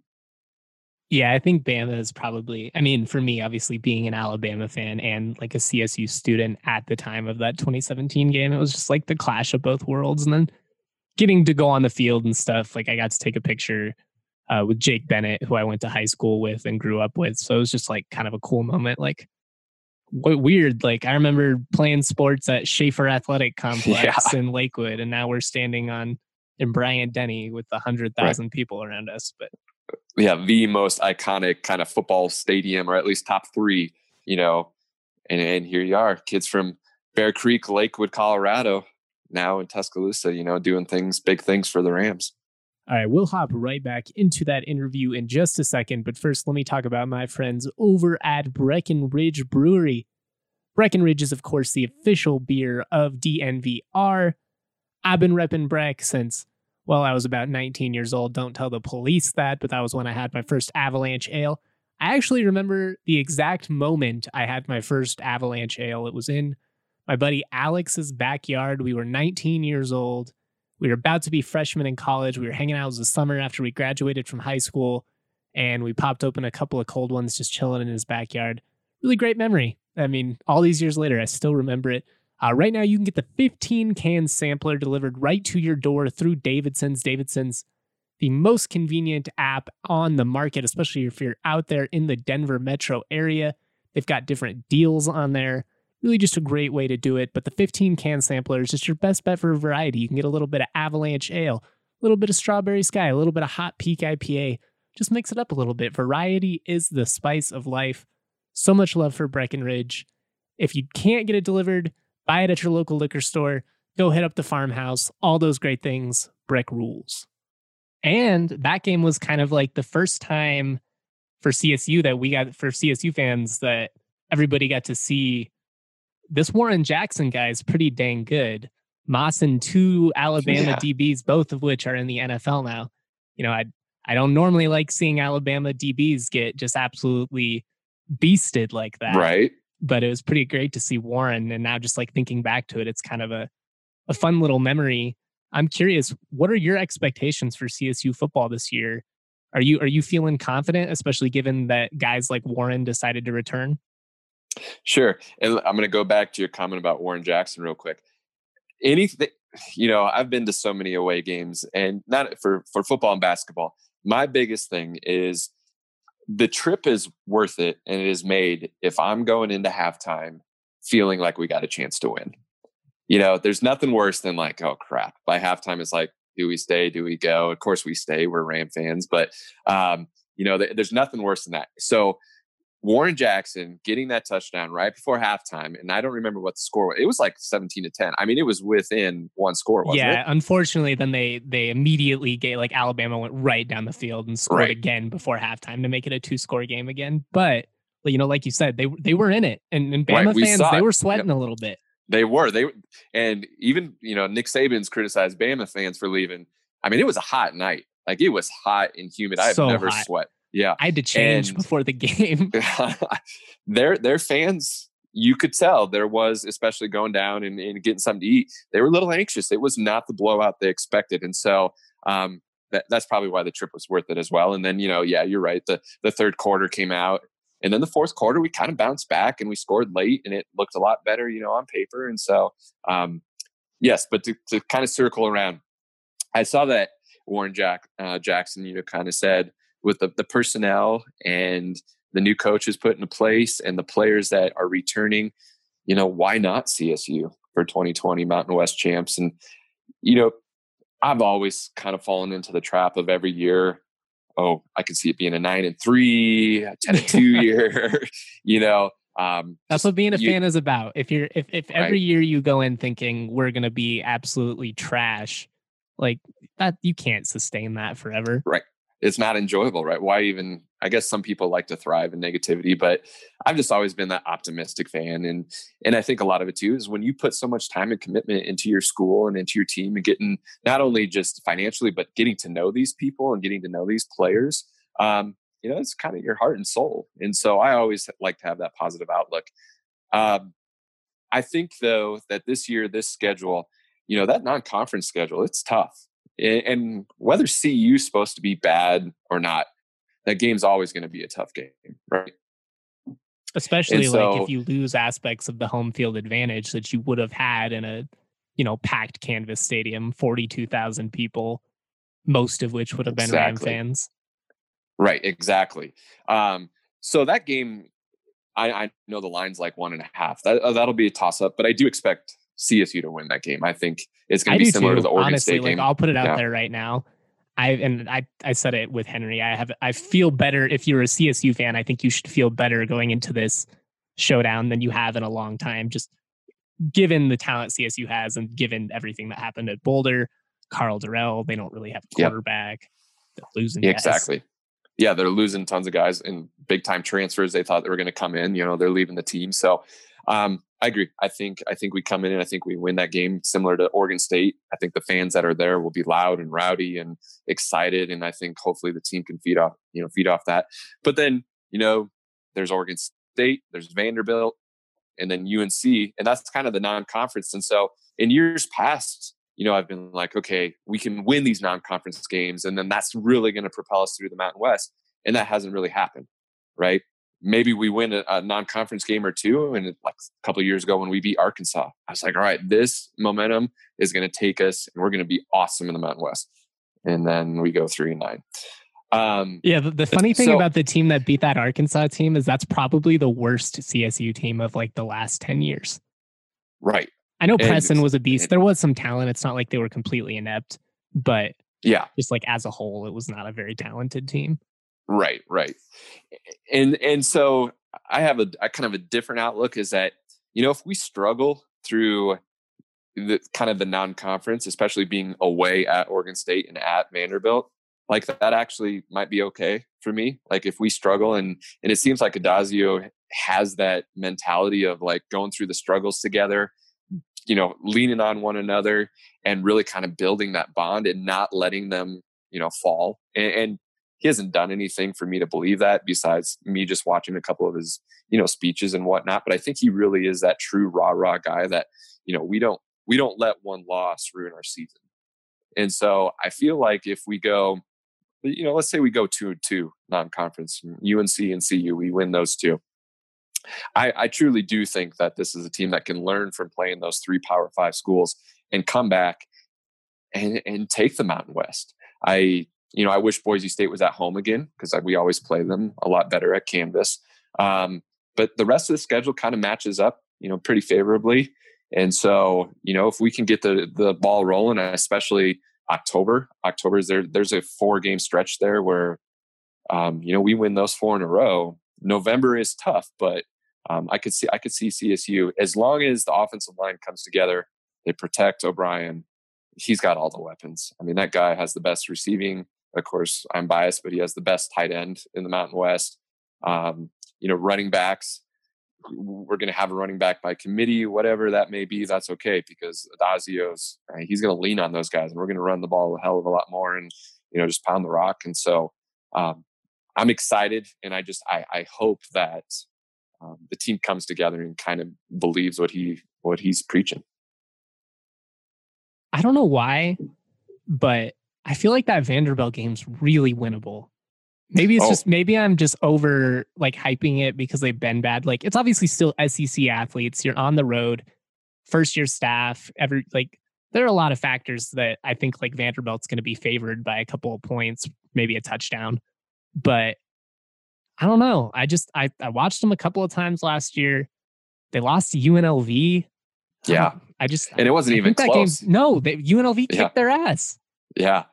Yeah, I think Bama is probably, I mean, for me, obviously being an Alabama fan and like a CSU student at the time of that 2017 game, it was just like the clash of both worlds. And then getting to go on the field and stuff, like I got to take a picture uh, with Jake Bennett, who I went to high school with and grew up with. So it was just like kind of a cool moment. Like what weird. Like I remember playing sports at Schaefer Athletic Complex yeah. in Lakewood, and now we're standing on in Bryant Denny with a hundred thousand right. people around us. But yeah, the most iconic kind of football stadium, or at least top three, you know. And and here you are, kids from Bear Creek, Lakewood, Colorado, now in Tuscaloosa, you know, doing things, big things for the Rams. All right, we'll hop right back into that interview in just a second. But first, let me talk about my friends over at Breckenridge Brewery. Breckenridge is, of course, the official beer of DNVR. I've been repping Breck since, well, I was about 19 years old. Don't tell the police that, but that was when I had my first Avalanche Ale. I actually remember the exact moment I had my first Avalanche Ale. It was in my buddy Alex's backyard. We were 19 years old. We were about to be freshmen in college. We were hanging out. It was the summer after we graduated from high school, and we popped open a couple of cold ones just chilling in his backyard. Really great memory. I mean, all these years later, I still remember it. Uh, right now, you can get the 15 can sampler delivered right to your door through Davidson's. Davidson's, the most convenient app on the market, especially if you're out there in the Denver metro area. They've got different deals on there really just a great way to do it. But the 15 can sampler is just your best bet for variety. You can get a little bit of Avalanche Ale, a little bit of Strawberry Sky, a little bit of Hop Peak IPA. Just mix it up a little bit. Variety is the spice of life. So much love for Breckenridge. If you can't get it delivered, buy it at your local liquor store. Go hit up the farmhouse. All those great things. Breck rules. And that game was kind of like the first time for CSU that we got for CSU fans that everybody got to see this Warren Jackson guy is pretty dang good. Moss and two Alabama yeah. DBs, both of which are in the NFL now. You know, I I don't normally like seeing Alabama DBs get just absolutely beasted like that. Right. But it was pretty great to see Warren. And now just like thinking back to it, it's kind of a, a fun little memory. I'm curious, what are your expectations for CSU football this year? Are you are you feeling confident, especially given that guys like Warren decided to return? Sure. And I'm going to go back to your comment about Warren Jackson real quick. Anything, you know, I've been to so many away games and not for, for football and basketball. My biggest thing is the trip is worth it and it is made if I'm going into halftime feeling like we got a chance to win. You know, there's nothing worse than like, oh crap. By halftime, it's like, do we stay? Do we go? Of course we stay. We're Ram fans, but um, you know, there's nothing worse than that. So Warren Jackson getting that touchdown right before halftime, and I don't remember what the score was. It was like seventeen to ten. I mean, it was within one score. yeah, it? unfortunately, then they they immediately gave like Alabama went right down the field and scored right. again before halftime to make it a two score game again. But you know, like you said, they they were in it, and, and Bama right, fans they were sweating yep. a little bit. They were they and even you know Nick Saban's criticized Bama fans for leaving. I mean, it was a hot night. Like it was hot and humid. I've so never hot. sweat yeah. I had to change and before the game. their their fans, you could tell there was, especially going down and, and, getting something to eat, they were a little anxious. It was not the blowout they expected. And so um, that, that's probably why the trip was worth it as well. And then, you know, yeah, you're right. The the third quarter came out. And then the fourth quarter, we kind of bounced back and we scored late and it looked a lot better, you know, on paper. And so, um, yes, but to, to kind of circle around, I saw that Warren Jack uh, Jackson, you know, kind of said, with the, the personnel and the new coaches put into place and the players that are returning, you know, why not CSU for 2020 Mountain West champs? And, you know, I've always kind of fallen into the trap of every year. Oh, I can see it being a nine and three, a 10 and two year, you know. Um, That's what being a you, fan is about. If you're, if, if every right. year you go in thinking we're going to be absolutely trash, like that, you can't sustain that forever. Right it's not enjoyable, right? Why even? I guess some people like to thrive in negativity, but I've just always been that optimistic fan, and and I think a lot of it too is when you put so much time and commitment into your school and into your team, and getting not only just financially, but getting to know these people and getting to know these players. Um, you know, it's kind of your heart and soul, and so I always like to have that positive outlook. Um, I think though that this year, this schedule, you know, that non-conference schedule, it's tough and whether CU is supposed to be bad or not, that game's always going to be a tough game, right? Especially so, like if you lose aspects of the home field advantage that you would have had in a, you know, packed canvas stadium, forty-two thousand people, most of which would have been exactly. Ram fans. Right, exactly. Um, so that game, I, I know the line's like one and a half. That uh, that'll be a toss up, but I do expect CSU to win that game. I think it's going to be similar too, to the Oregon honestly, State like, game. I'll put it out Yeah. there right now. I and I I said it with Henry. I have I feel better if you're a CSU fan. I think you should feel better going into this showdown than you have in a long time. Just given the talent CSU has and given everything that happened at Boulder, Karl Dorrell, they don't really have a Yep. quarterback. They're losing Yeah, exactly. Yeah, they're losing tons of guys in big time transfers. They thought they were going to come in. You know, they're leaving the team. So um, I agree. I think I think we come in and I think we win that game similar to Oregon State. I think the fans that are there will be loud and rowdy and excited, and I think hopefully the team can feed off you know feed off that. But then you know, there's Oregon State, there's Vanderbilt, and then UNC, and that's kind of the non-conference. And so in years past, you know, I've been like, okay, we can win these non-conference games, and then that's really going to propel us through the Mountain West, and that hasn't really happened, right? Maybe we win a, a non-conference game or two, and like a couple of years ago when we beat Arkansas, I was like, all right, this momentum is going to take us, and we're going to be awesome in the Mountain West, and then we go three and nine. Um, Yeah, the, the funny thing So- about the team that beat that Arkansas team is that's probably the worst CSU team of like the last 10 years. right? I know And Preston was a beast. it- There was some talent. It's not like they were completely inept, but Yeah, just like as a whole, it was not a very talented team. Right, right. And and so I have a, a kind of a different outlook is that you know if we struggle through the kind of the non-conference, especially being away at Oregon State and at Vanderbilt, like that actually might be okay for me. Like if we struggle and and it seems like Addazio has that mentality of like going through the struggles together, you know, leaning on one another and really kind of building that bond and not letting them, you know, fall. And, and he hasn't done anything for me to believe that besides me just watching a couple of his, you know, speeches and whatnot. But I think he really is that true rah rah guy that, you know, we don't we don't let one loss ruin our season. And so I feel like if we go, you know, let's say we go two and two non-conference, UNC and CU, we win those two. I, I truly do think that this is a team that can learn from playing those three Power Five schools and come back and and take the Mountain West. I you know I wish Boise State was at home again because we always play them a lot better at Canvas. Um, but the rest of the schedule kind of matches up, you know, pretty favorably. And so you know if we can get the the ball rolling, especially October, October is there. There's a four game stretch there where um, you know we win those four in a row. November is tough, but um, I could see I could see CSU as long as the offensive line comes together. They protect O'Brien. He's got all the weapons. I mean, that guy has the best receiving. Of course, I'm biased, but he has the best tight end in the Mountain West. Um, you know, running backs. We're going to have a running back by committee, whatever that may be. That's okay because Addazio's right, he's going to lean on those guys, and we're going to run the ball a hell of a lot more, and you know, just pound the rock. And so, um, I'm excited, and I just I, I hope that um, the team comes together and kind of believes what he what he's preaching. I don't know why, but I feel like that Vanderbilt game's really winnable. Maybe it's Oh. just maybe I'm just over like hyping it because they've been bad. Like it's obviously still SEC athletes. You're on the road, first year staff. Every like there are a lot of factors that I think like Vanderbilt's going to be favored by a couple of points, maybe a touchdown. But I don't know. I just I I watched them a couple of times last year. They lost to UNLV. I Yeah. don't- I just And it wasn't I even close. game's no. They, UNLV kicked Yeah. their ass. Yeah.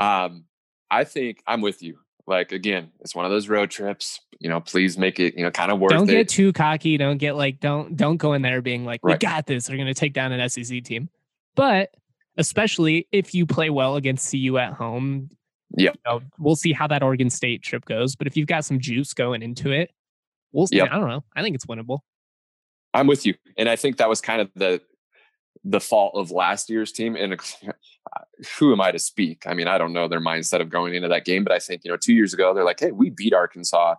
Um, I think I'm with you. Like again, it's one of those road trips. You know, please make it, you know, kind of worth don't it. get too cocky. Don't get like don't don't go in there being like we got this. We're gonna take down an SEC team. But especially if you play well against CU at home, Yeah, you know, we'll see how that Oregon State trip goes. But if you've got some juice going into it, we'll. see. Yep. I don't know. I think it's winnable. I'm with you. And I think that was kind of the the fault of last year's team. And who am I to speak? I mean, I don't know their mindset of going into that game, but I think, you know, two years ago, they're like, hey, we beat Arkansas.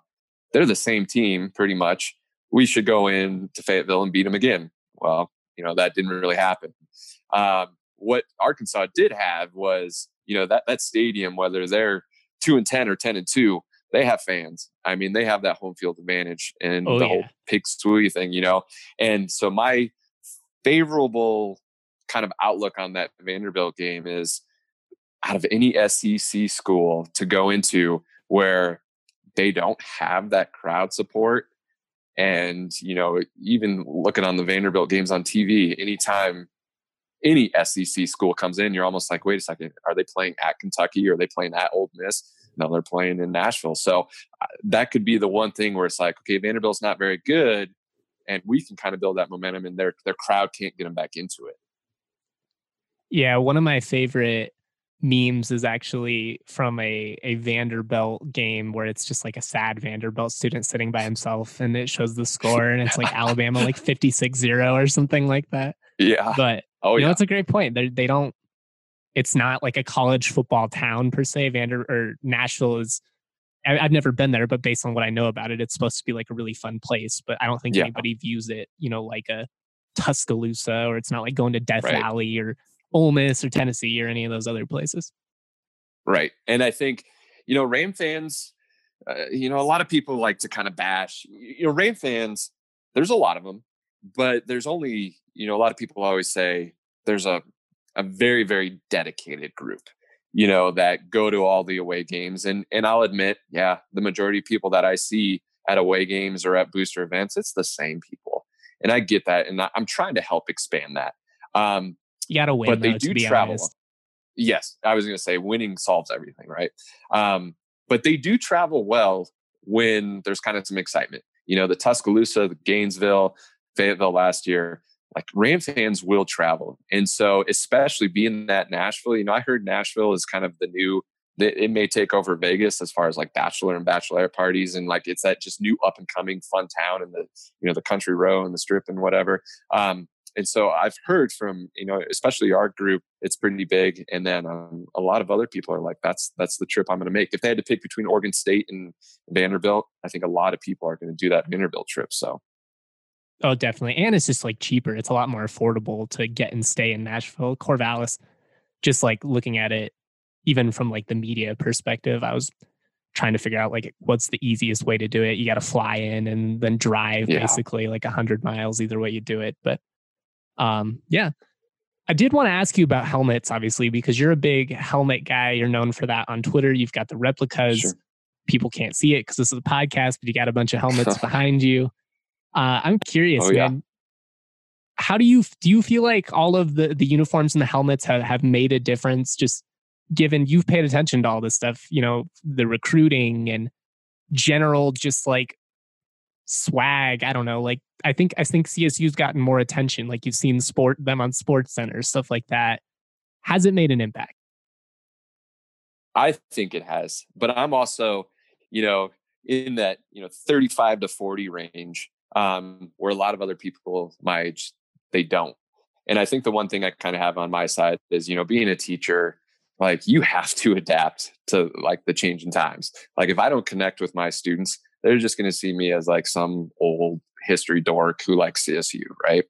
They're the same team pretty much. We should go in to Fayetteville and beat them again. Well, you know, that didn't really happen. Um, what Arkansas did have was, you know, that that stadium, whether they're two and ten or ten and two, they have fans. I mean, they have that home field advantage and Oh, the yeah. whole pig Sooie thing, you know. And so my favorable kind of outlook on that Vanderbilt game is out of any SEC school to go into where they don't have that crowd support, And, you know, even looking on the Vanderbilt games on TV, anytime any SEC school comes in, you're almost like, wait a second, are they playing at Kentucky or are they playing at Ole Miss? No, they're playing in Nashville. So uh, that could be the one thing where it's like, okay, Vanderbilt's not very good, and we can kind of build that momentum, and their their crowd can't get them back into it. Yeah, one of my favorite memes is actually from a, a Vanderbilt game where it's just like a sad Vanderbilt student sitting by himself and it shows the score and it's like Alabama like 56-0 or something like that. Yeah. But oh, you yeah. know, it's a great point. They they don't it's not like a college football town per se. Vander or Nashville is I, have never been there, but based on what I know about it, it's supposed to be like a really fun place. But I don't think yeah. anybody views it, you know, like a Tuscaloosa or it's not like going to Death right. Valley or Ole Miss or Tennessee or any of those other places. Right. And I think, you know, Ram fans, uh, you know, a lot of people like to kind of bash, you know, Ram fans, there's a lot of them, but there's only, you know, a lot of people always say there's a, a very, very dedicated group, you know, that go to all the away games. And, and I'll admit, yeah, the majority of people that I see at away games or at booster events, it's the same people. And I get that. And I'm trying to help expand that. Um, you got to win, but they though, do travel. Honest. Yes, I was going to say winning solves everything, right? Um, but they do travel well when there's kind of some excitement. You know, the Tuscaloosa, the Gainesville, Fayetteville last year, like Ram fans will travel. And so, especially being that Nashville, you know, I heard Nashville is kind of the new, it may take over Vegas as far as like bachelor and bachelorette parties. And like it's that just new up and coming fun town and the, you know, the country row and the strip and whatever. Um, and so I've heard from you know, especially our group, it's pretty big, and then um, a lot of other people are like, "That's that's the trip I'm going to make." If they had to pick between Oregon State and Vanderbilt, I think a lot of people are going to do that Vanderbilt trip. So, oh, definitely, and it's just like cheaper. It's a lot more affordable to get and stay in Nashville. Corvallis, just like looking at it, even from like the media perspective, I was trying to figure out like what's the easiest way to do it. You got to fly in and then drive yeah. basically like a hundred miles either way you do it, but um, yeah. I did want to ask you about helmets, obviously, because you're a big helmet guy. You're known for that on Twitter. You've got the replicas. Sure. People can't see it because this is a podcast, but you got a bunch of helmets behind you. Uh, I'm curious, oh, man. How do you do? You feel like all of the the uniforms and the helmets have, have made a difference? Just given you've paid attention to all this stuff, you know, the recruiting and general, just like swag. I don't know, like I think I think CSU's gotten more attention. Like you've seen sport them on Sports Center, stuff like that. Has it made an impact? I think it has, but I'm also, you know, in that you know 35 to 40 range, um, where a lot of other people my age they don't. And I think the one thing I kind of have on my side is, you know, being a teacher, like you have to adapt to like the changing times. Like if I don't connect with my students, they're just going to see me as like some old history dork who likes CSU, right?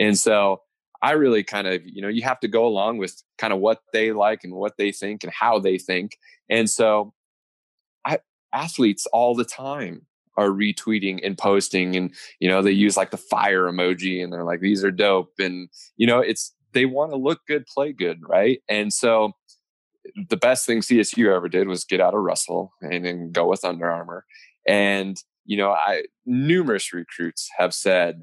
And so I really kind of, you know, you have to go along with kind of what they like and what they think and how they think. And so I athletes all the time are retweeting and posting and you know they use like the fire emoji and they're like these are dope and you know it's they want to look good play good right and so the best thing csu ever did was get out of russell and then go with under armour and you know, I numerous recruits have said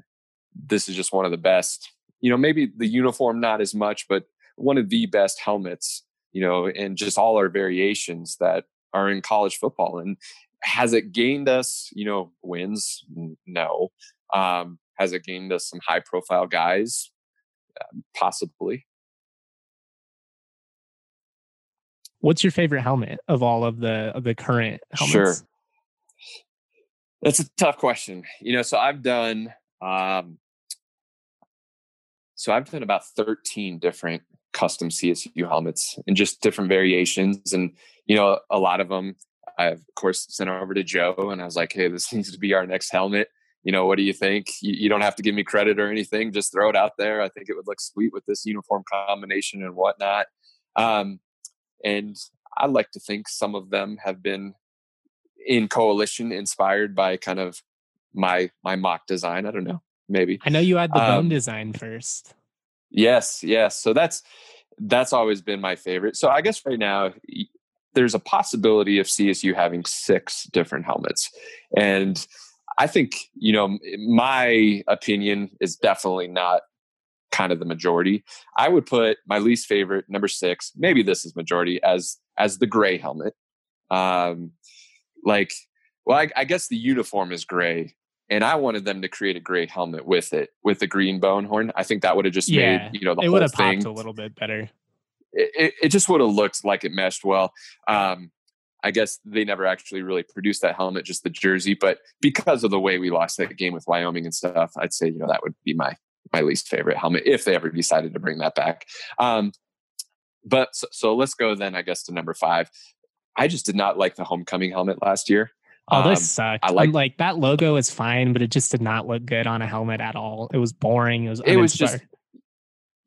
this is just one of the best. You know, maybe the uniform not as much, but one of the best helmets. You know, and just all our variations that are in college football. And has it gained us, you know, wins? No. Um, has it gained us some high profile guys? Uh, possibly. What's your favorite helmet of all of the of the current helmets? Sure. That's a tough question. You know, so I've done um so I've done about 13 different custom CSU helmets and just different variations. And, you know, a lot of them I've of course sent over to Joe and I was like, hey, this needs to be our next helmet. You know, what do you think? You, you don't have to give me credit or anything. Just throw it out there. I think it would look sweet with this uniform combination and whatnot. Um, and I like to think some of them have been in coalition inspired by kind of my my mock design. I don't know, maybe. I know you had the um, bone design first. Yes, yes. So that's that's always been my favorite. So I guess right now there's a possibility of CSU having six different helmets, and I think, you know, my opinion is definitely not kind of the majority. I would put my least favorite, number six, maybe this is majority, as as the gray helmet. Um, like, well, I, I guess the uniform is gray, and I wanted them to create a gray helmet with it, with the green bone horn. I think that would have just yeah, made you know the it would have popped a little bit better. It, it, just would have looked like it meshed well. Um, I guess they never actually really produced that helmet, just the jersey. But because of the way we lost that game with Wyoming and stuff, I'd say you know that would be my my least favorite helmet if they ever decided to bring that back. Um, but so, so, let's go then, I guess, to number five. I just did not like the homecoming helmet last year. Oh, this um, sucked. I like, like that logo is fine, but it just did not look good on a helmet at all. It was boring. It was. It was just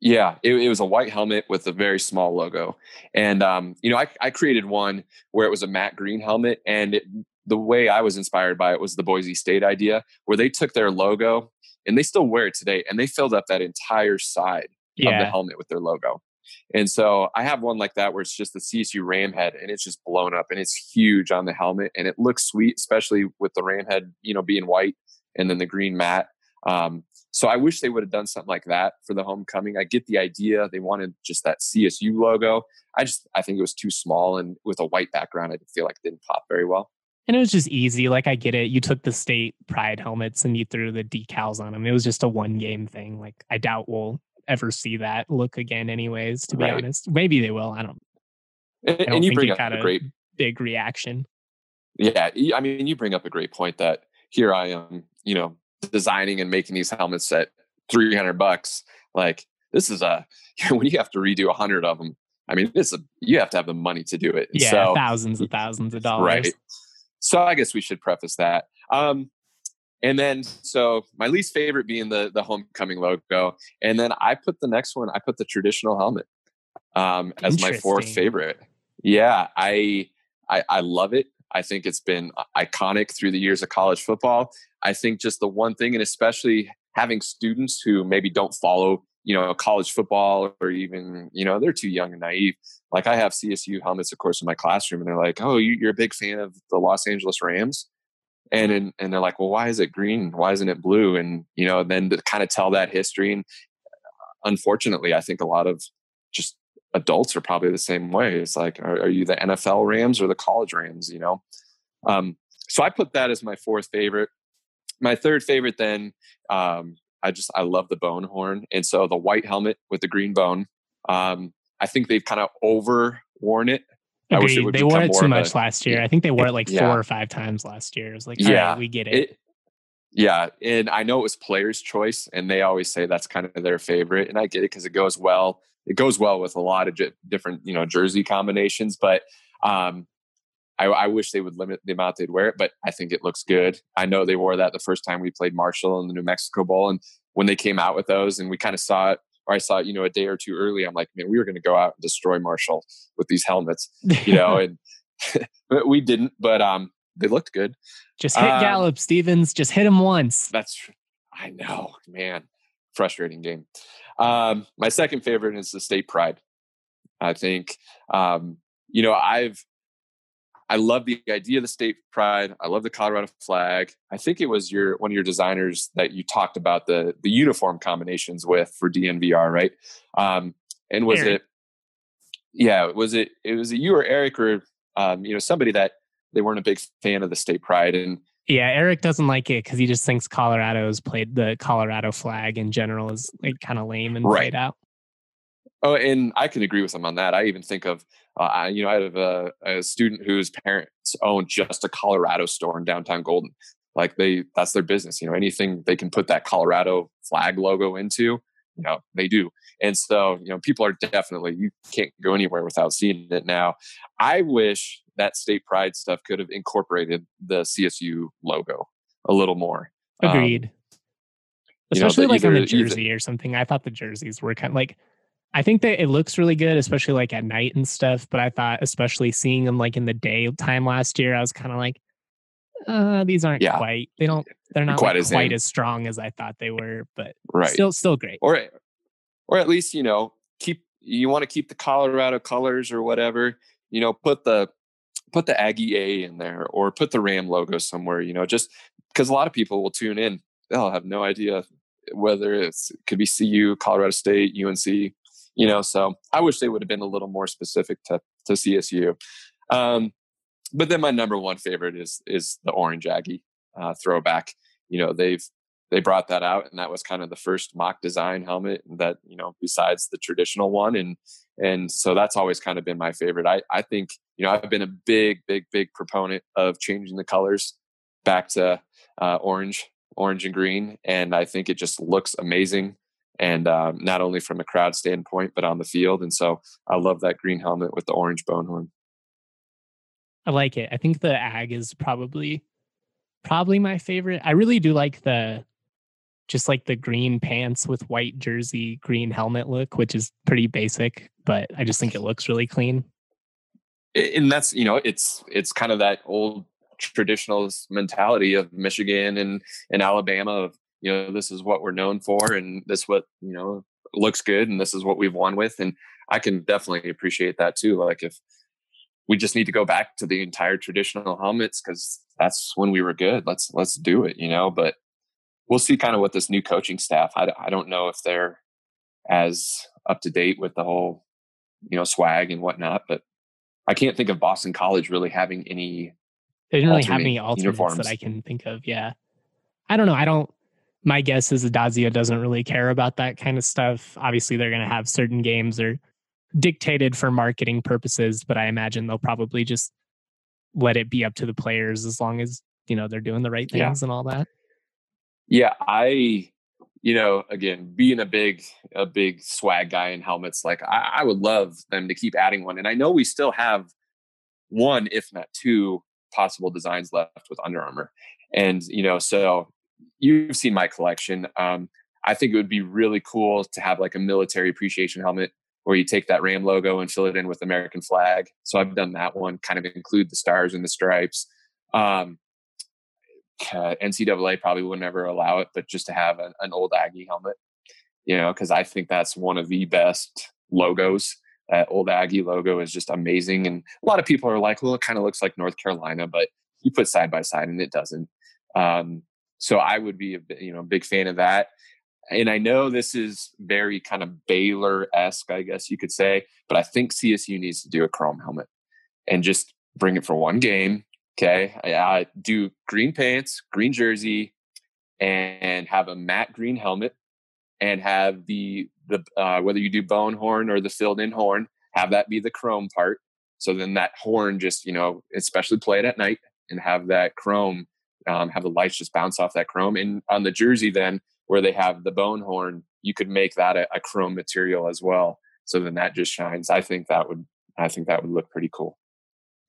yeah, it, it, was a white helmet with a very small logo, and um, you know, I, I created one where it was a matte green helmet, and it, the way I was inspired by it was the Boise State idea, where they took their logo and they still wear it today, and they filled up that entire side yeah. of the helmet with their logo. And so I have one like that where it's just the CSU ram head and it's just blown up and it's huge on the helmet and it looks sweet, especially with the ram head, you know, being white and then the green matte. Um, so I wish they would have done something like that for the homecoming. I get the idea. They wanted just that CSU logo. I just I think it was too small and with a white background, I didn't feel like it didn't pop very well. And it was just easy. Like I get it. You took the state pride helmets and you threw the decals on them. It was just a one game thing. Like I doubt we'll ever see that look again anyways, to be right. honest. Maybe they will. I don't and, I don't and you bring up a great big reaction. Yeah. I mean you bring up a great point that here I am, you know, designing and making these helmets at 300 bucks like this is a when you have to redo a hundred of them i mean it's a you have to have the money to do it yeah so, thousands and thousands of dollars. Right. So i guess we should preface that. Um and then so my least favorite being the the homecoming logo and then i put the next one i put the traditional helmet um as my fourth favorite. Yeah i i i love it I think it's been iconic through the years of college football. I think just the one thing, and especially having students who maybe don't follow, you know, college football or even, you know, they're too young and naive. Like I have CSU helmets, of course, in my classroom, and they're like, "Oh, you're a big fan of the Los Angeles Rams," and and, and they're like, "Well, why is it green? Why isn't it blue?" And you know, then to kind of tell that history. And uh, unfortunately, I think a lot of just adults are probably the same way. It's like, are, are you the NFL Rams or the college Rams? You know, um, so I put that as my fourth favorite. My third favorite, then, um, I just I love the bone horn, and so the white helmet with the green bone. Um, I think they've kind of over worn it. Agreed. It they wore it too much a, last year. I think they wore it like yeah. four or five times last year. It was like, yeah, right, we get it. it. Yeah, and I know it was players' choice, and they always say that's kind of their favorite, and I get it because it goes well it goes well with a lot of j- different you know jersey combinations. But um, I, I, wish they would limit the amount they'd wear it. But I think it looks good. I know they wore that the first time we played Marshall in the New Mexico Bowl, and when they came out with those, and we kind of saw it. Or I saw it, you know, a day or two early. I'm like, man, we were going to go out and destroy Marshall with these helmets, you know, and but we didn't. But um, they looked good. Just hit um, Gallup, Stevens. Just hit him once. That's, I know, man. Frustrating game. Um, my second favorite is the state pride. I think, um, you know, I've, I love the idea of the state pride. I love the Colorado flag. I think it was your one of your designers that you talked about the the uniform combinations with for DNVR, right? Um, and was Eric. it? Yeah, was it? It was it you or Eric or um, you know somebody that they weren't a big fan of the state pride, and yeah, Eric doesn't like it because he just thinks Colorado's played the Colorado flag in general is like kind of lame and right. played out. Oh, and I can agree with him on that. I even think of, uh, you know, I have a, a, student whose parents own just a Colorado store in downtown Golden. Like they, that's their business. You know, anything they can put that Colorado flag logo into, you know, they do. And so, you know, people are definitely, you can't go anywhere without seeing it now. I wish that state pride stuff could have incorporated the CSU logo a little more. Um, Agreed. Um, especially know, like either, on the jersey either, or something. I thought the jerseys were kind of like I think that it looks really good, especially like at night and stuff. But I thought, especially seeing them like in the daytime last year, I was kind of like, uh, these aren't yeah. quite. They don't. They're not quite, like as, quite as strong as I thought they were, but right. still, still great. Or, or at least you know, keep you want to keep the Colorado colors or whatever. You know, put the put the Aggie A in there or put the Ram logo somewhere, you know, just because a lot of people will tune in. They'll have no idea whether it's it could be CU, Colorado State, UNC, you know. So I wish they would have been a little more specific to to CSU. Um, but then my number one favorite is is the orange Aggie uh, throwback. You know, they've they brought that out, and that was kind of the first mock design helmet that you know besides the traditional one, and and so that's always kind of been my favorite. I I think you know I've been a big big big proponent of changing the colors back to uh, orange orange and green, and I think it just looks amazing. And um, not only from a crowd standpoint, but on the field. And so I love that green helmet with the orange bone horn. I like it. I think the ag is probably probably my favorite. I really do like the just like the green pants with white jersey, green helmet look, which is pretty basic, but I just think it looks really clean. And that's, you know, it's it's kind of that old traditional mentality of Michigan and and Alabama of, you know, this is what we're known for and this what, you know, looks good and this is what we've won with and I can definitely appreciate that too. Like if we just need to go back to the entire traditional helmets because that's when we were good. Let's let's do it, you know. But we'll see kind of what this new coaching staff. I, I don't know if they're as up to date with the whole, you know, swag and whatnot. But I can't think of Boston College really having any. They didn't really have any alternates uniforms. that I can think of. Yeah, I don't know. I don't. My guess is Addazio doesn't really care about that kind of stuff. Obviously, they're going to have certain games or dictated for marketing purposes, but I imagine they'll probably just let it be up to the players as long as you know they're doing the right things yeah. and all that. Yeah, I, you know, again, being a big, a big swag guy in helmets, like I, I would love them to keep adding one. And I know we still have one, if not two, possible designs left with Under Armour. And, you know, so you've seen my collection. Um, I think it would be really cool to have like a military appreciation helmet where you take that Ram logo and fill it in with American flag. So I've done that one, kind of include the stars and the stripes. Um, uh, NCAA probably would never allow it, but just to have an, an old Aggie helmet, you know, because I think that's one of the best logos. That old Aggie logo is just amazing, and a lot of people are like, "Well, it kind of looks like North Carolina," but you put side by side, and it doesn't. Um, so I would be a you know big fan of that. And I know this is very kind of Baylor esque, I guess you could say, but I think CSU needs to do a chrome helmet and just bring it for one game Okay. I, I do green pants, green jersey, and have a matte green helmet and have the the uh, whether you do bone horn or the filled in horn, have that be the chrome part. So then that horn just you know, especially play it at night and have that chrome, um, have the lights just bounce off that chrome. And on the jersey, then where they have the bone horn, you could make that a, a chrome material as well. So then that just shines. I think that would I think that would look pretty cool.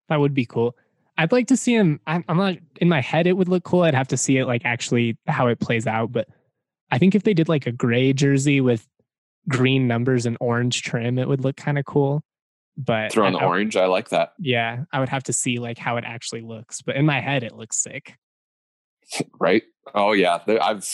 That would be cool. I'd like to see him. I'm, I'm not in my head. It would look cool. I'd have to see it like actually how it plays out. But I think if they did like a gray jersey with green numbers and orange trim, it would look kind of cool. But throw in the I, orange, I like that. Yeah, I would have to see like how it actually looks. But in my head, it looks sick. right? Oh yeah, I've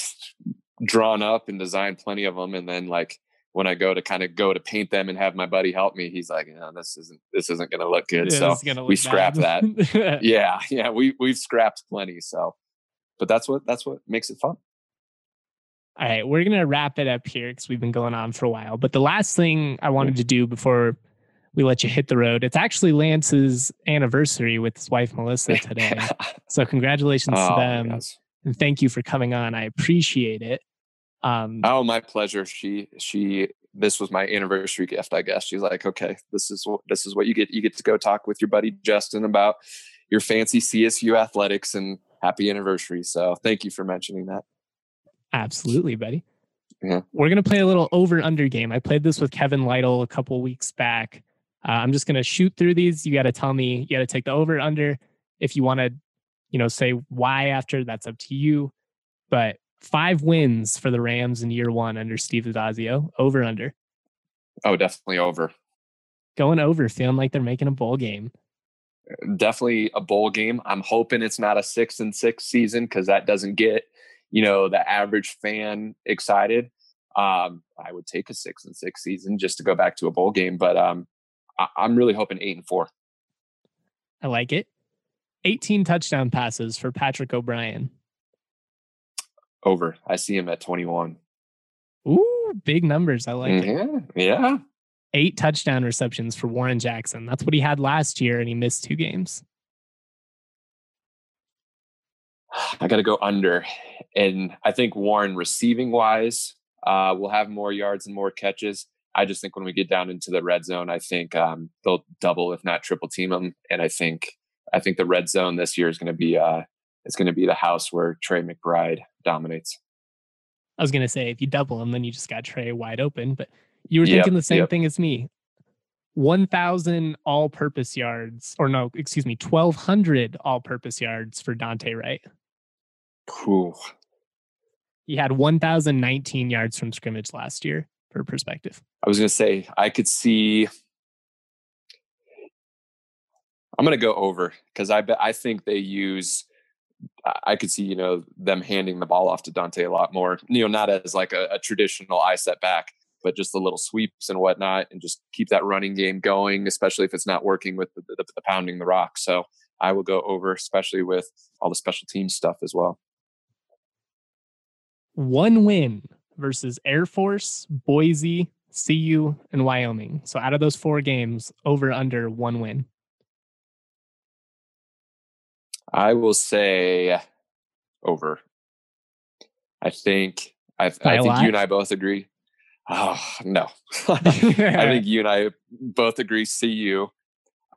drawn up and designed plenty of them, and then like when I go to kind of go to paint them and have my buddy help me, he's like, "No, this isn't this isn't going to look good." Yeah, so we scrap that. yeah, yeah, we we've scrapped plenty. So, but that's what that's what makes it fun. All right, we're gonna wrap it up here because we've been going on for a while. But the last thing I wanted to do before we let you hit the road, it's actually Lance's anniversary with his wife Melissa today. so oh, congratulations oh, to them, yes. and thank you for coming on. I appreciate it. Um, oh, my pleasure. She she this was my anniversary gift. I guess she's like, okay, this is what this is what you get. You get to go talk with your buddy Justin about your fancy CSU athletics and happy anniversary. So thank you for mentioning that. Absolutely, buddy. Yeah. We're gonna play a little over under game. I played this with Kevin Lytle a couple weeks back. Uh, I'm just gonna shoot through these. You got to tell me. You got to take the over under. If you want to, you know, say why after, that's up to you. But five wins for the Rams in year one under Steve Addazio. Over under. Oh, definitely over. Going over, feeling like they're making a bowl game. Definitely a bowl game. I'm hoping it's not a six and six season because that doesn't get, you know, the average fan excited. Um, I would take a six and six season just to go back to a bowl game, but um, I- I'm really hoping eight and four. I like it. 18 touchdown passes for Patrick O'Brien. Over. I see him at 21. Ooh, big numbers. I like it. Mm-hmm. Yeah. Eight touchdown receptions for Warren Jackson. That's what he had last year, and he missed two games. I got to go under. And I think Warren, receiving wise, uh, will have more yards and more catches. I just think when we get down into the red zone, I think um, they'll double, if not triple team them. And I think I think the red zone this year is going to be uh, it's going to be the house where Trey McBride dominates. I was going to say if you double him, then you just got Trey wide open. But you were thinking yep, the same yep. thing as me. 1,000 all purpose yards, or no, excuse me, 1,200 all purpose yards for Dante Wright. Cool. He had 1,019 yards from scrimmage last year, for perspective. I was going to say, I could see. I'm going to go over because I bet I think they use. I could see you know them handing the ball off to Dante a lot more. You know, not as like a, a traditional I set back, but just the little sweeps and whatnot, and just keep that running game going, especially if it's not working with the, the, the pounding the rock. So I will go over, especially with all the special team stuff as well one win versus Air Force, Boise, CU, and Wyoming. So out of those four games, over under one win. I will say over. I think I, I think you and I both agree. Oh no, I think you and I both agree. CU,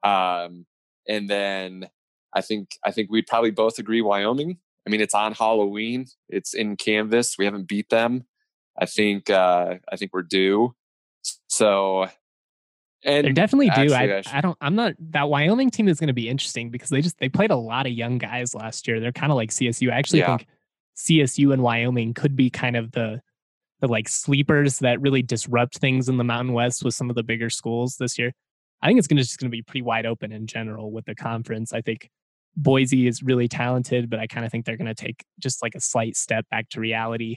um, and then I think I think we'd probably both agree Wyoming. I mean, it's on Halloween. It's in Canvas. We haven't beat them. I think uh, I think we're due. So and they're definitely due. I, I, I, don't. I'm not. That Wyoming team is going to be interesting because they just they played a lot of young guys last year. They're kind of like CSU. I actually yeah. think CSU and Wyoming could be kind of the the like sleepers that really disrupt things in the Mountain West with some of the bigger schools this year. I think it's going to just going to be pretty wide open in general with the conference. I think Boise is really talented, but I kind of think they're going to take just like a slight step back to reality.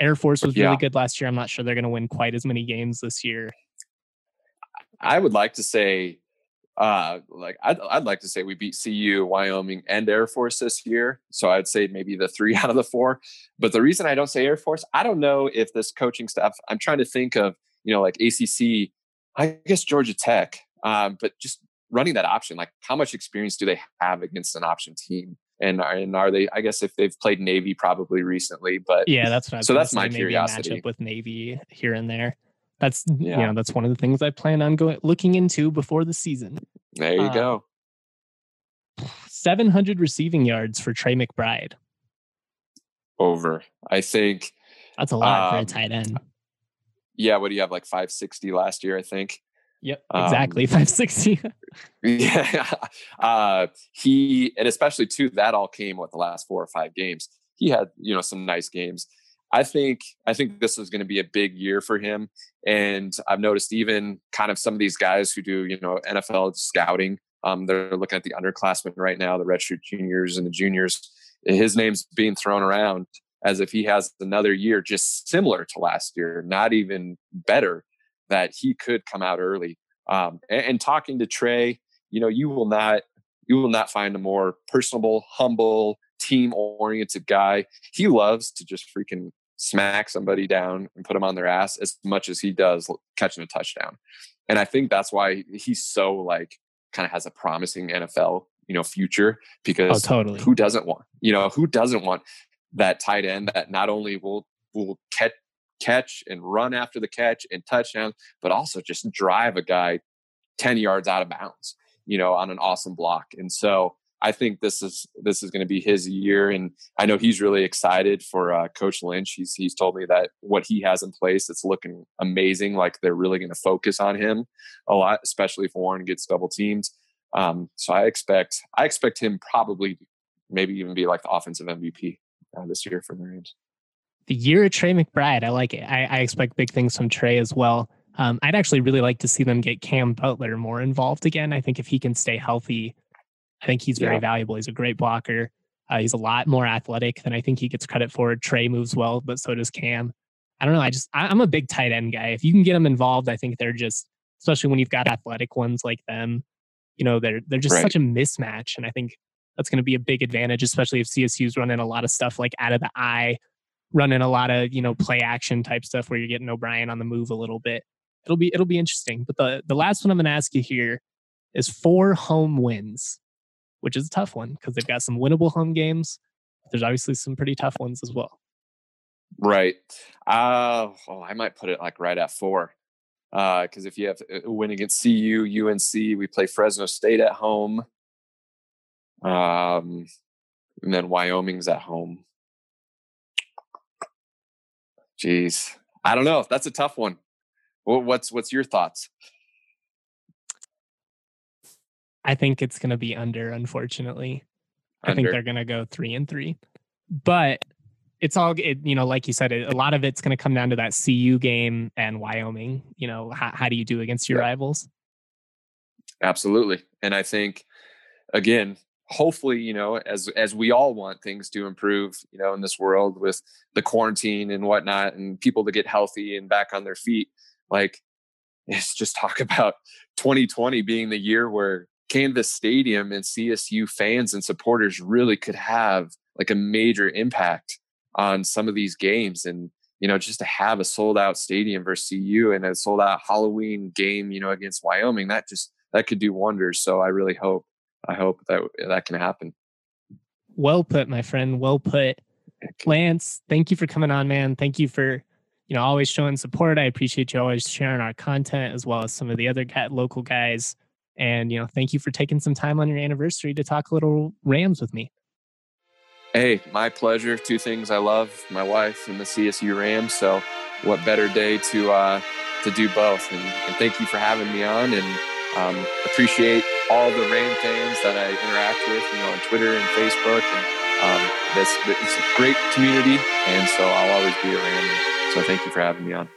Air Force was really good last year. I'm not sure they're going to win quite as many games this year. I would like to say, uh, like I'd, I'd like to say we beat CU, Wyoming, and Air Force this year. So I'd say maybe the three out of the four. But the reason I don't say Air Force, I don't know if this coaching staff. I'm trying to think of you know like ACC. I guess Georgia Tech, um, but just running that option, like how much experience do they have against an option team? And are, and are they? I guess if they've played Navy probably recently, but yeah, that's what so that's my curiosity. Matchup with Navy here and there. That's yeah. you know that's one of the things I plan on going looking into before the season. There you uh, go. 700 receiving yards for Trey McBride. Over. I think that's a lot um, for a um, tight end. Yeah, what do you have like 560 last year, I think. Yep, exactly. Um, 560. yeah. Uh, he, and especially too, that all came with the last four or five games. He had, you know, some nice games. I think, I think this is going to be a big year for him. And I've noticed even kind of some of these guys who do, you know, NFL scouting, um, they're looking at the underclassmen right now, the redshirt juniors and the juniors. His name's being thrown around as if he has another year just similar to last year, not even better that he could come out early. Um, and, and talking to Trey, you know, you will not you will not find a more personable, humble, team oriented guy. He loves to just freaking smack somebody down and put them on their ass as much as he does catching a touchdown. And I think that's why he's so like kind of has a promising NFL, you know, future oh, because oh, totally. who doesn't want, you know, who doesn't want that tight end that not only will will catch catch and run after the catch and touchdown, but also just drive a guy 10 yards out of bounds, you know, on an awesome block. And so I think this is this is going to be his year, and I know he's really excited for uh, Coach Lynch. He's he's told me that what he has in place, it's looking amazing. Like they're really going to focus on him a lot, especially if Warren gets double teamed. Um, so I expect I expect him probably maybe even be like the offensive MVP uh, this year for the Rams the year of Trey McBride. I like it. I, I expect big things from Trey as well. Um, I'd actually really like to see them get Cam Butler more involved again. I think if he can stay healthy, I think he's very yeah. valuable. He's a great blocker. Uh, he's a lot more athletic than I think he gets credit for. Trey moves well, but so does Cam. I don't know. I just I, I'm a big tight end guy. If you can get them involved, I think they're just especially when you've got athletic ones like them. You know, they're they're just right. such a mismatch, and I think that's going to be a big advantage, especially if CSU's running a lot of stuff like out of the I, running a lot of you know play action type stuff where you're getting O'Brien on the move a little bit. It'll be it'll be interesting. But the the last one I'm going to ask you here is four home wins, which is a tough one because they've got some winnable home games. There's obviously some pretty tough ones as well. Right. Uh, oh, I might put it like right at four. Because uh, if you have a win against CU, UNC, we play Fresno State at home. Um, and then Wyoming's at home. Jeez, I don't know. That's a tough one. What's what's your thoughts? I think it's going to be under. Unfortunately, under. I think they're going to go three and three. But it's all it, you know, like you said, it, a lot of it's going to come down to that CU game and Wyoming. You know, how, how do you do against your yeah. rivals? Absolutely, and I think again, hopefully you know as as we all want things to improve you know in this world with the quarantine and whatnot and people to get healthy and back on their feet like it's just talk about 2020 being the year where canvas stadium and csu fans and supporters really could have like a major impact on some of these games and you know just to have a sold out stadium versus cu and a sold out halloween game you know against wyoming that just that could do wonders so i really hope I hope that that can happen. Well put, my friend. Well put. Lance, thank you for coming on, man. Thank you for, you know, always showing support. I appreciate you always sharing our content as well as some of the other local guys. And, you know, thank you for taking some time on your anniversary to talk a little Rams with me. Hey, my pleasure. Two things I love, my wife and the CSU Rams. So what better day to uh to do both. And, and thank you for having me on and um, appreciate all the Ram fans that I interact with, you know, on Twitter and Facebook, and um, this it's a great community, and so I'll always be a Ram. So thank you for having me on.